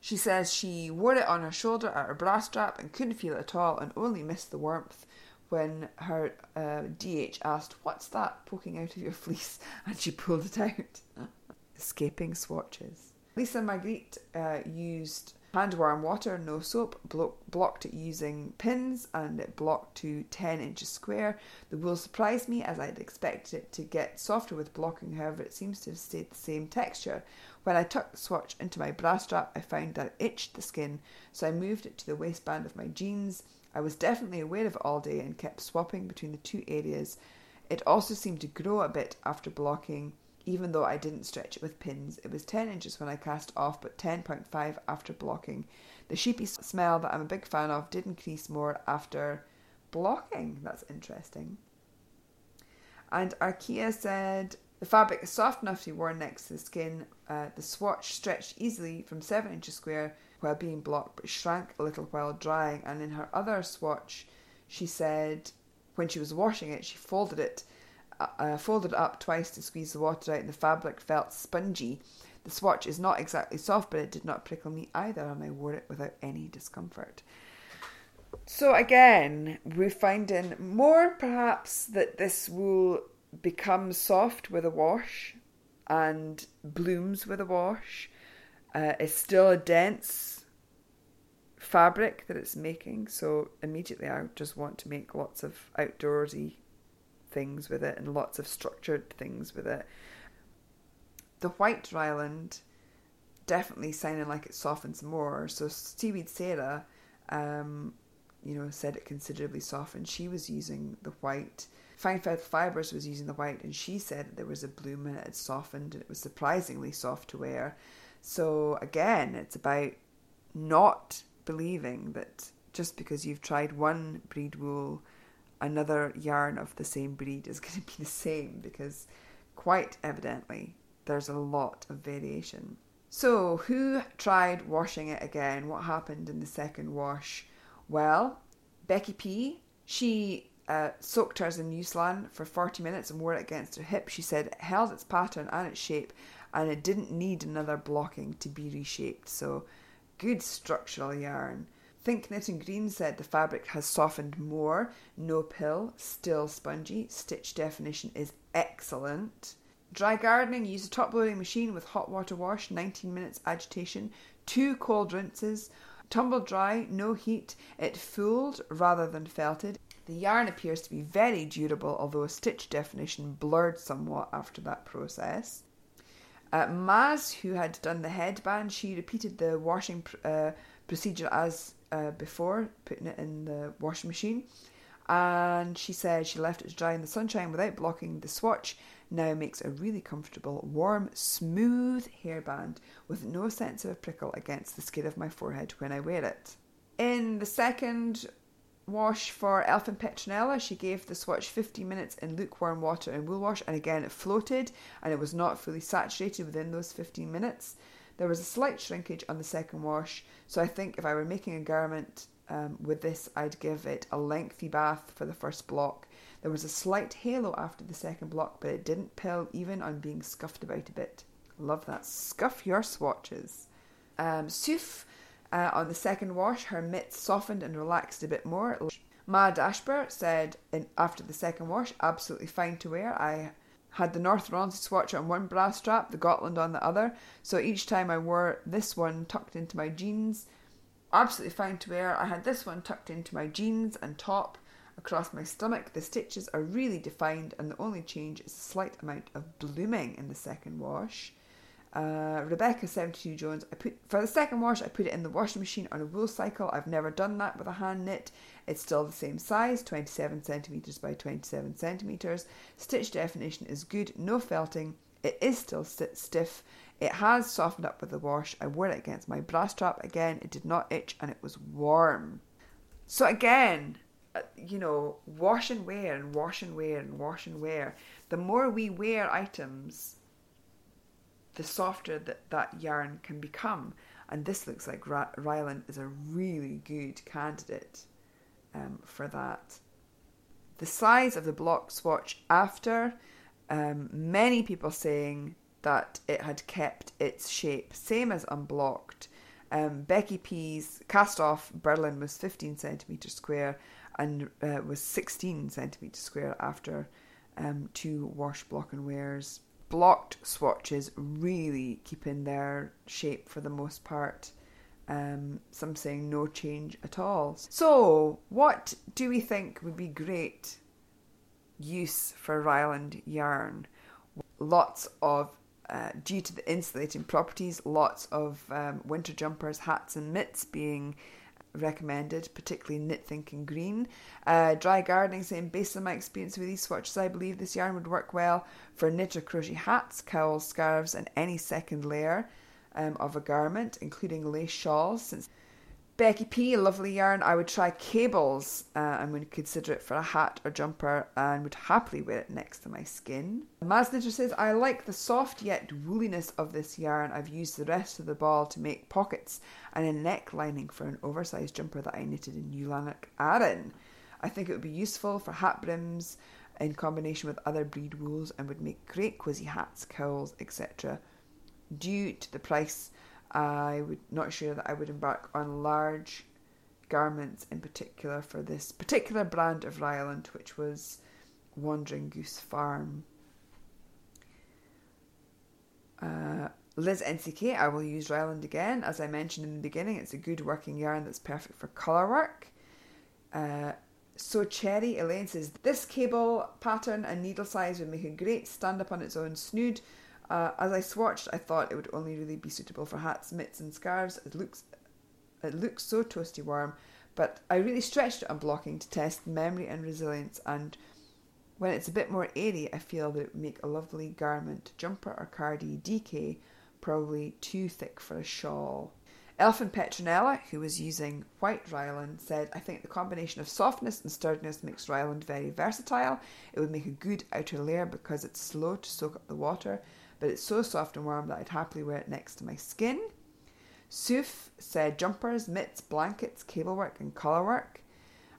She says she wore it on her shoulder at her bra strap and couldn't feel it at all and only missed the warmth when her uh, DH asked, What's that poking out of your fleece? And she pulled it out. Escaping swatches. Lisa Marguerite uh, used hand warm water, no soap, blo- blocked it using pins and it blocked to 10 inches square. The wool surprised me as I'd expected it to get softer with blocking, however, it seems to have stayed the same texture. When I tucked the swatch into my bra strap, I found that it itched the skin, so I moved it to the waistband of my jeans I was definitely aware of it all day and kept swapping between the two areas. It also seemed to grow a bit after blocking, even though I didn't stretch it with pins. It was 10 inches when I cast off, but 10.5 after blocking. The sheepy smell that I'm a big fan of did increase more after blocking. That's interesting. And Arkea said the fabric is soft enough to be worn next to the skin. Uh, the swatch stretched easily from 7 inches square while being blocked, but shrank a little while drying. And in her other swatch, she said when she was washing it, she folded it, uh, folded up twice to squeeze the water out, and the fabric felt spongy. The swatch is not exactly soft, but it did not prickle me either, and I wore it without any discomfort. So again, we're finding more perhaps that this will become soft with a wash and blooms with a wash uh, it's still a dense fabric that it's making, so immediately I just want to make lots of outdoorsy things with it and lots of structured things with it. The white Ryeland definitely sounding like it softens more. So Seaweed Sarah, um, you know, said it considerably softened. She was using the white. Fine Fettle Fibres was using the white, and she said that there was a bloom and it had softened and it was surprisingly soft to wear. So again, it's about not believing that just because you've tried one breed wool, another yarn of the same breed is going to be the same because quite evidently there's a lot of variation. So, who tried washing it again? What happened in the second wash? Well, Becky P, she uh, soaked hers in Newslan for 40 minutes and wore it against her hip. She said it held its pattern and its shape and it didn't need another blocking to be reshaped. So, good structural yarn. Think Knitting Green said the fabric has softened more. No pill, still spongy. Stitch definition is excellent. Dry gardening use a top loading machine with hot water wash, 19 minutes agitation, two cold rinses. Tumble dry, no heat. It fooled rather than felted. The yarn appears to be very durable, although a stitch definition blurred somewhat after that process. Uh, Maz, who had done the headband, she repeated the washing uh, procedure as uh, before, putting it in the washing machine. And she said she left it to dry in the sunshine without blocking the swatch. Now makes a really comfortable, warm, smooth hairband with no sense of a prickle against the skin of my forehead when I wear it. In the second wash for Elfin Petronella, she gave the swatch 15 minutes in lukewarm water and wool wash, and again it floated and it was not fully saturated within those 15 minutes. There was a slight shrinkage on the second wash, so I think if I were making a garment um, with this, I'd give it a lengthy bath for the first block. There was a slight halo after the second block, but it didn't pill even on being scuffed about a bit. Love that. Scuff your swatches. Um, uh, on the second wash, her mitts softened and relaxed a bit more. Ma Dashber said in, after the second wash, absolutely fine to wear. I had the North Ronaldsay swatch on one bra strap, the Gotland on the other, so each time I wore this one tucked into my jeans, absolutely fine to wear. I had this one tucked into my jeans and top across my stomach. The stitches are really defined, and the only change is a slight amount of blooming in the second wash. Uh, Rebecca 72 Jones, I put for the second wash, I put it in the washing machine on a wool cycle. I've never done that with a hand knit. It's still the same size, 27 centimeters by 27 centimeters. Stitch definition is good, no felting. It is still st- stiff. It has softened up with the wash. I wore it against my bra strap again. It did not itch and it was warm. So again, uh, you know, wash and wear and wash and wear and wash and wear. The more we wear items, the softer that that yarn can become. And this looks like Ryeland is a really good candidate um, for that. The size of the block swatch after, um, many people saying that it had kept its shape, same as unblocked. Um, Becky P's cast off Berlin was 15 centimetres square and uh, was 16 centimetres square after um, two wash block and wears. Blocked swatches really keeping their shape for the most part. Um, some saying no change at all. So, what do we think would be great use for Ryeland yarn? Lots of uh, due to the insulating properties, lots of um, winter jumpers, hats, and mitts being recommended, particularly knit thinking green. Uh, dry gardening saying, based on my experience with these swatches, I believe this yarn would work well for knit or crochet hats, cowls, scarves, and any second layer um, of a garment, including lace shawls, since Becky P, lovely yarn. I would try cables uh, and would consider it for a hat or jumper and would happily wear it next to my skin. Maz Knitter says, I like the soft yet wooliness of this yarn. I've used the rest of the ball to make pockets and a neck lining for an oversized jumper that I knitted in New Lanark Aran. I think it would be useful for hat brims in combination with other breed wools and would make great quizzy hats, cowls, etc. Due to the price I would not sure that I would embark on large garments in particular for this particular brand of Ryeland, which was Wandering Goose Farm. Uh, Liz NCK, I will use Ryeland again. As I mentioned in the beginning, it's a good working yarn that's perfect for colour work. Uh, so Cherry Elaine says this cable pattern and needle size would make a great stand up on its own snood uh, as I swatched, I thought it would only really be suitable for hats, mitts, and scarves. It looks, it looks so toasty warm, but I really stretched it on blocking to test memory and resilience. And when it's a bit more airy, I feel that it would make a lovely garment, jumper or cardi, DK, probably too thick for a shawl. Elfin Petronella, who was using white Ryeland, said, I think the combination of softness and sturdiness makes Ryeland very versatile. It would make a good outer layer because it's slow to soak up the water but it's so soft and warm that I'd happily wear it next to my skin. Suf said jumpers, mitts, blankets, cable work, and collarwork.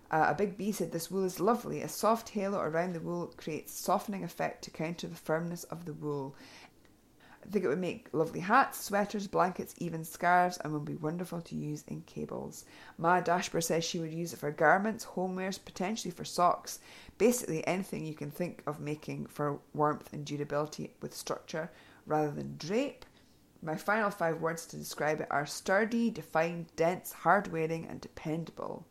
Uh, a big B said this wool is lovely. A soft halo around the wool creates softening effect to counter the firmness of the wool. I think it would make lovely hats, sweaters, blankets, even scarves, and would be wonderful to use in cables. Ma Dashber says she would use it for garments, homewares, potentially for socks, basically anything you can think of making for warmth and durability with structure rather than drape. My final five words to describe it are sturdy, defined, dense, hard wearing, and dependable.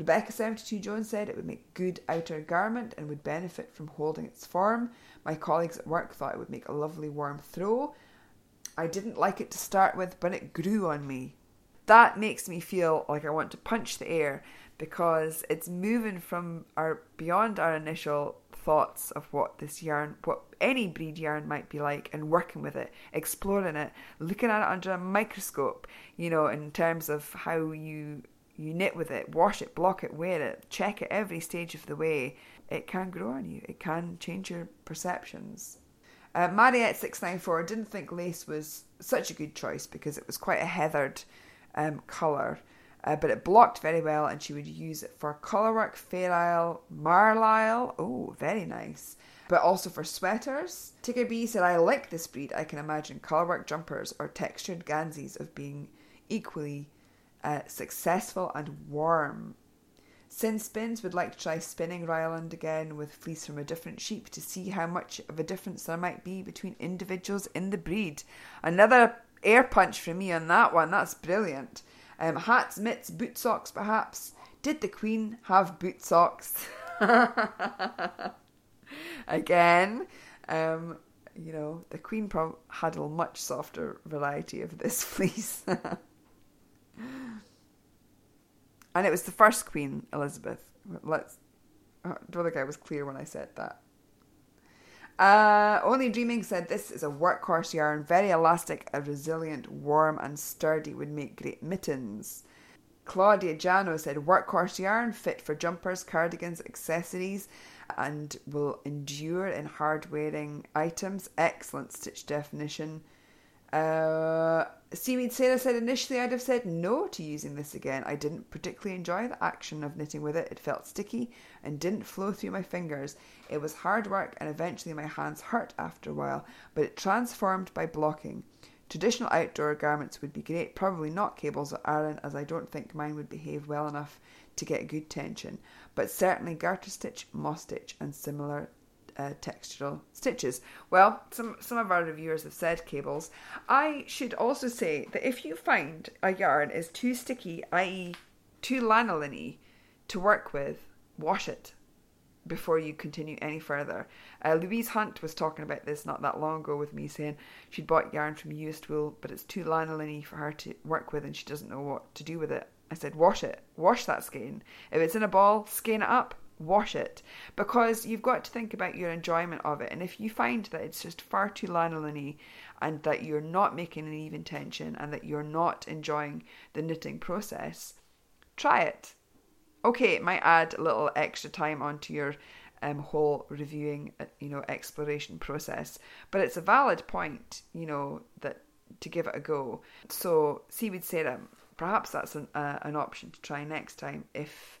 Rebecca72 Jones said it would make good outer garment and would benefit from holding its form. My colleagues at work thought it would make a lovely warm throw. I didn't like it to start with, but it grew on me. That makes me feel like I want to punch the air because it's moving from our beyond our initial thoughts of what this yarn, what any breed yarn might be like, and working with it, exploring it, looking at it under a microscope, you know, in terms of how you you knit with it, wash it, block it, wear it, check it every stage of the way, it can grow on you. It can change your perceptions. Uh, Mariette694 didn't think lace was such a good choice because it was quite a heathered um, colour, uh, but it blocked very well and she would use it for colourwork, fair isle, marlisle. Oh, very nice. But also for sweaters. Tigger B said, I like this breed. I can imagine colourwork jumpers or textured ganzis of being equally uh, successful and warm. Sin Spins would like to try spinning Ryeland again with fleece from a different sheep to see how much of a difference there might be between individuals in the breed. Another air punch from me on that one. That's brilliant. Um, hats, mitts, boot socks, perhaps. Did the Queen have boot socks? Again, um, you know, the Queen pro- had a much softer variety of this fleece. And it was the first Queen, Elizabeth. Let's. I don't think I was clear when I said that. Uh, Only Dreaming said this is a workhorse yarn, very elastic, a resilient, warm, and sturdy, would make great mittens. Claudia Jano said workhorse yarn, fit for jumpers, cardigans, accessories, and will endure in hard wearing items. Excellent stitch definition. Uh, Seaweed Sarah said initially I'd have said no to using this again. I didn't particularly enjoy the action of knitting with it. It felt sticky and didn't flow through my fingers. It was hard work and eventually my hands hurt after a while, but it transformed by blocking. Traditional outdoor garments would be great, probably not cables or iron, as I don't think mine would behave well enough to get good tension, but certainly garter stitch, moss stitch, and similar uh, textural stitches. Well, some some of our reviewers have said cables. I should also say that if you find a yarn is too sticky, i.e., too lanolin to work with, wash it before you continue any further. Uh, Louise Hunt was talking about this not that long ago with me, saying she'd bought yarn from used wool, but it's too lanolin for her to work with, and she doesn't know what to do with it. I said, wash it, wash that skein. If it's in a ball, skein it up, wash it because you've got to think about your enjoyment of it. And if you find that it's just far too lanolin and that you're not making an even tension and that you're not enjoying the knitting process, try it. Okay, it might add a little extra time onto your um, whole reviewing, uh, you know, exploration process, but it's a valid point, you know, that to give it a go. So, Seaweed Sarah, perhaps that's an, uh, an option to try next time if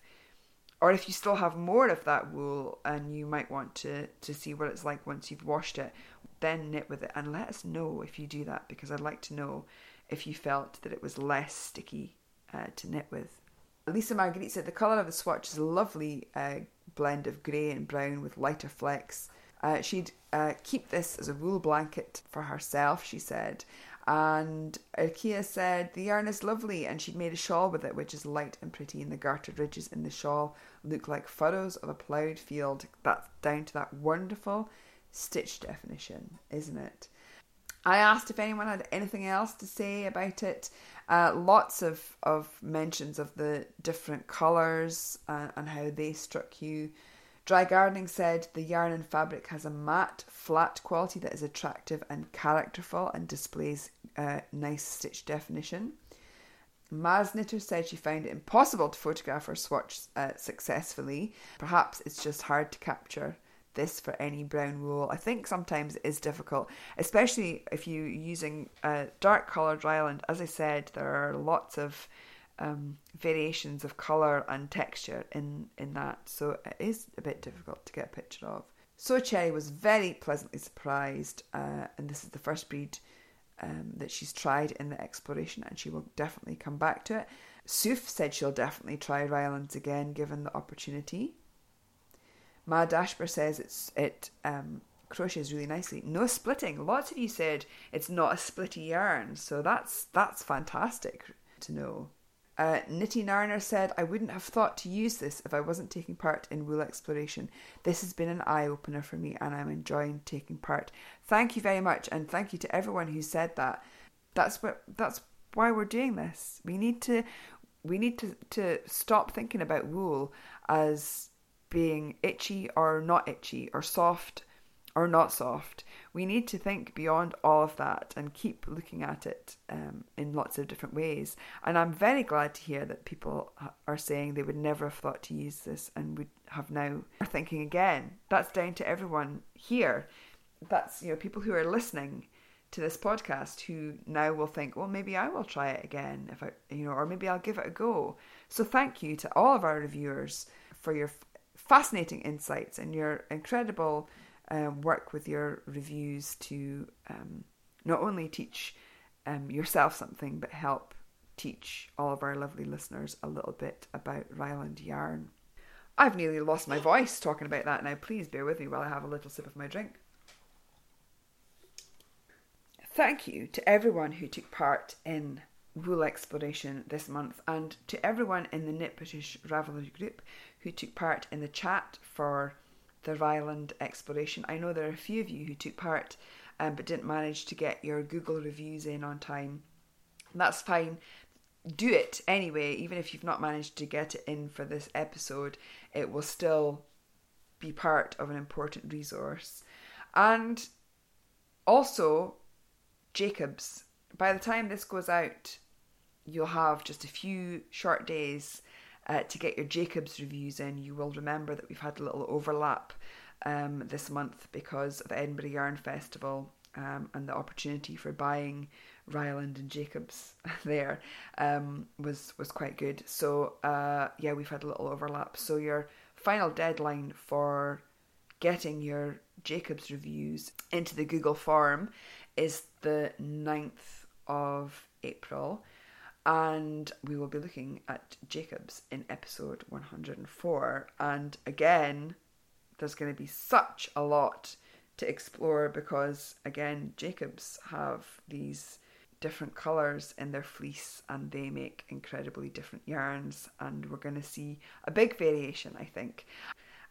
or if you still have more of that wool and you might want to to see what it's like once you've washed it then knit with it and let us know if you do that because i'd like to know if you felt that it was less sticky uh, to knit with. Lisa marguerite said the colour of the swatch is a lovely uh, blend of grey and brown with lighter flecks. Uh, she'd uh, keep this as a wool blanket for herself she said and Ikea said the yarn is lovely and she'd made a shawl with it, which is light and pretty, and the gartered ridges in the shawl look like furrows of a ploughed field. That's down to that wonderful stitch definition, isn't it? I asked if anyone had anything else to say about it. Uh, lots of, of mentions of the different colours uh, and how they struck you. Dry Gardening said the yarn and fabric has a matte, flat quality that is attractive and characterful and displays uh, nice stitch definition. Maz Knitter said she found it impossible to photograph her swatch uh, successfully. Perhaps it's just hard to capture this for any brown wool. I think sometimes it is difficult, especially if you're using a dark coloured Ryeland. As I said, there are lots of um, variations of colour and texture in, in that, so it is a bit difficult to get a picture of. So Cherry was very pleasantly surprised, uh, and this is the first breed um, that she's tried in the exploration, and she will definitely come back to it. Suf said she'll definitely try Ryelands again given the opportunity. Ma Dashper says it's it um, crochets really nicely. No splitting. Lots of you said it's not a splitty yarn, so that's that's fantastic to know. Uh, Nitty Narner said, I wouldn't have thought to use this if I wasn't taking part in wool exploration. This has been an eye opener for me and I'm enjoying taking part. Thank you very much and thank you to everyone who said that. That's what that's why we're doing this. We need to we need to, to stop thinking about wool as being itchy or not itchy or soft or not soft. We need to think beyond all of that and keep looking at it um, in lots of different ways. And I'm very glad to hear that people are saying they would never have thought to use this and would have now are thinking again. That's down to everyone here. That's you know people who are listening to this podcast who now will think, well, maybe I will try it again if I, you know, or maybe I'll give it a go. So thank you to all of our reviewers for your fascinating insights and your incredible um, work with your reviews to um, not only teach um, yourself something, but help teach all of our lovely listeners a little bit about Ryeland yarn. I've nearly lost my voice talking about that now. Please bear with me while I have a little sip of my drink. Thank you to everyone who took part in wool exploration this month and to everyone in the Knit British Ravelry group who took part in the chat for Ryeland exploration. I know there are a few of you who took part um, but didn't manage to get your Google reviews in on time. That's fine. Do it anyway, even if you've not managed to get it in for this episode, it will still be part of an important resource. And also, Jacobs. By the time this goes out, you'll have just a few short days uh, to get your Jacobs reviews in. You will remember that we've had a little overlap um, this month because of Edinburgh Yarn Festival um, and the opportunity for buying Ryeland and Jacobs there um, was was quite good. So uh, yeah, we've had a little overlap. So your final deadline for getting your Jacobs reviews into the Google form is the 9th of April, and we will be looking at Jacobs in episode 104. And again, there's going to be such a lot to explore because, again, Jacobs have these different colours in their fleece and they make incredibly different yarns, and we're going to see a big variation, I think.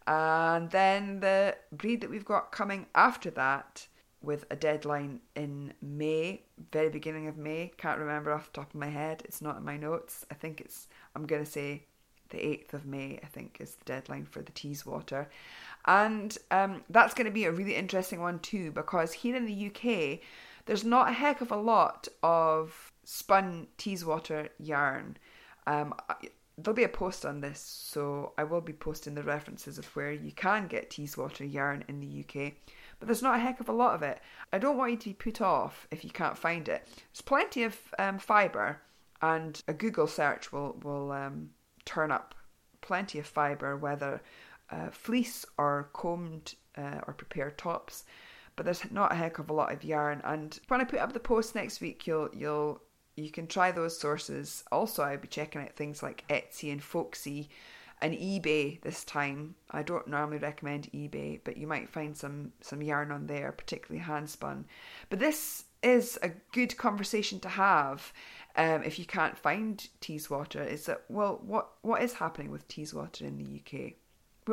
And then the breed that we've got coming after that with a deadline in May, very beginning of May. Can't remember off the top of my head. It's not in my notes. I think it's, I'm going to say the 8th of May, I think, is the deadline for the Teeswater. And um, that's going to be a really interesting one too, because here in the UK, there's not a heck of a lot of spun Teeswater yarn. Um, there'll be a post on this, so I will be posting the references of where you can get Teeswater yarn in the UK but there's not a heck of a lot of it. I don't want you to be put off if you can't find it. There's plenty of um, fibre, and a Google search will will um, turn up plenty of fibre, whether uh, fleece or combed uh, or prepared tops. But there's not a heck of a lot of yarn. And when I put up the post next week, you'll you'll you can try those sources. Also, I'll be checking out things like Etsy and Folksy and eBay this time. I don't normally recommend eBay, but you might find some some yarn on there, particularly handspun. But this is a good conversation to have um, if you can't find Teeswater. Is that well, what what is happening with Teeswater in the UK?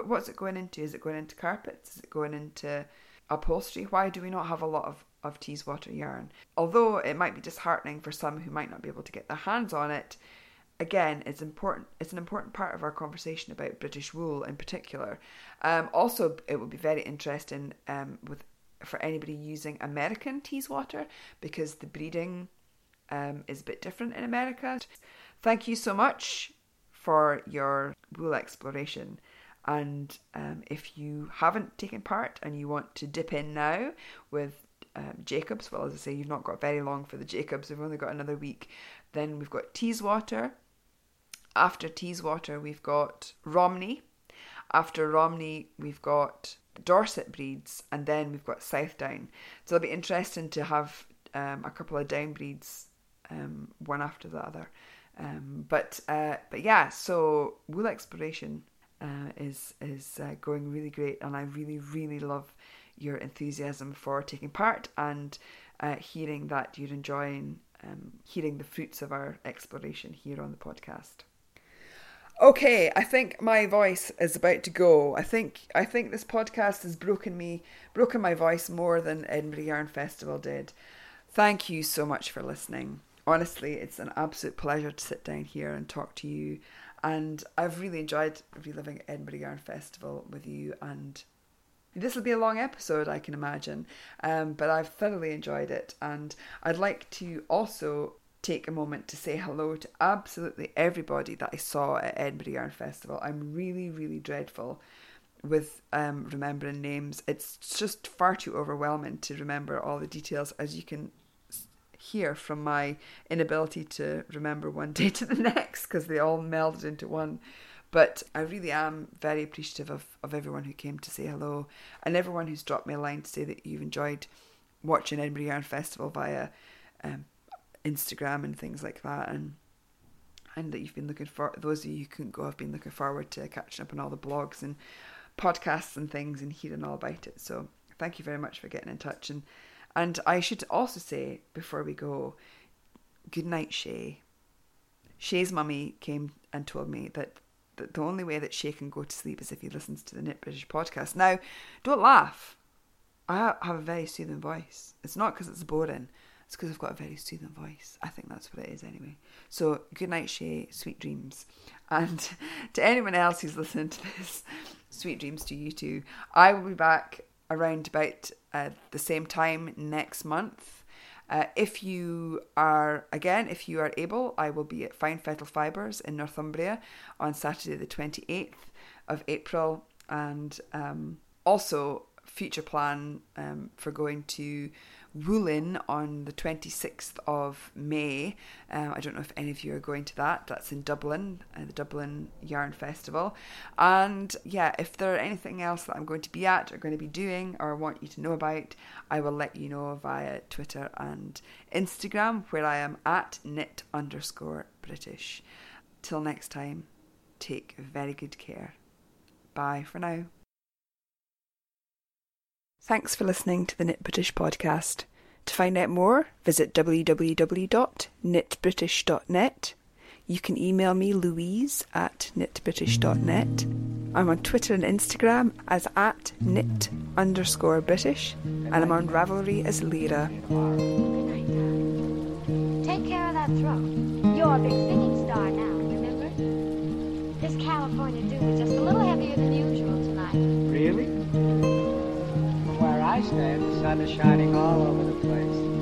What's it going into? Is it going into carpets? Is it going into upholstery? Why do we not have a lot of of Teeswater yarn? Although it might be disheartening for some who might not be able to get their hands on it again it's important it's an important part of our conversation about british wool in particular. Um, also it would be very interesting um, with for anybody using american teeswater because the breeding um, is a bit different in america. Thank you so much for your wool exploration. And um, if you haven't taken part and you want to dip in now with um, Jacobs, well, as I say, you've not got very long for the Jacobs, we've only got another week. Then we've got Teeswater, after Teeswater, we've got Romney. After Romney, we've got Dorset breeds, and then we've got Southdown. So it'll be interesting to have um, a couple of down breeds, um, one after the other. Um, but uh, but yeah, so wool exploration uh, is is uh, going really great, and I really really love your enthusiasm for taking part and uh, hearing that you're enjoying um, hearing the fruits of our exploration here on the podcast. Okay, I think my voice is about to go. I think I think this podcast has broken me, broken my voice more than Edinburgh Yarn Festival did. Thank you so much for listening. Honestly, it's an absolute pleasure to sit down here and talk to you. And I've really enjoyed reliving Edinburgh Yarn Festival with you. And this will be a long episode, I can imagine, um, but I've thoroughly enjoyed it, and I'd like to also take a moment to say hello to absolutely everybody that I saw at Edinburgh Yarn Festival. I'm really, really dreadful with um, remembering names. It's just far too overwhelming to remember all the details, as you can hear from my inability to remember one day to the next because they all melded into one. But I really am very appreciative of, of everyone who came to say hello and everyone who's dropped me a line to say that you've enjoyed watching Edinburgh Yarn Festival via um, Instagram and things like that. And and that you've been looking for those of you who couldn't go have been looking forward to catching up on all the blogs and podcasts and things and hearing all about it. So thank you very much for getting in touch and and I should also say before we go, good night, Shay. Shay's mummy came and told me that the only way that Shay can go to sleep is if he listens to the Knit British podcast. Now, don't laugh. I have a very soothing voice. It's not because it's boring. It's because I've got a very soothing voice. I think that's what it is anyway. So, good night, Shay. Sweet dreams. And to anyone else who's listening to this, sweet dreams to you too. I will be back around about uh, the same time next month. Uh, if you are, again, if you are able, I will be at Fine Fettle Fibres in Northumbria on Saturday, the 28th of April. And um, also, future plan um, for going to Woollinn on the 26th of May. Um, I don't know if any of you are going to that. That's in Dublin, uh, the Dublin Yarn Festival. And yeah, if there are anything else that I'm going to be at or going to be doing or want you to know about, I will let you know via Twitter and Instagram, where I am at knit underscore British. Till next time, take very good care. Bye for now. Thanks for listening to the Knit British podcast. To find out more, visit www.knitbritish.net. You can email me Louise at knitbritish.net. I'm on Twitter and Instagram as at knit underscore British, and I'm on Ravelry as Lyra. Take care of that throat. You're a big singing star now, remember? This California dew is just a little heavier than usual I the sun is shining all over the place.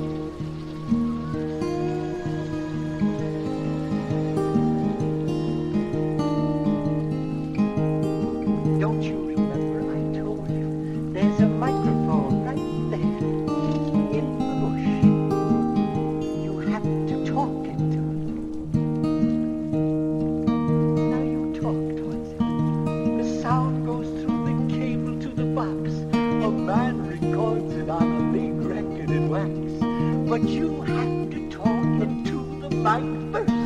But you have to talk into the mic first.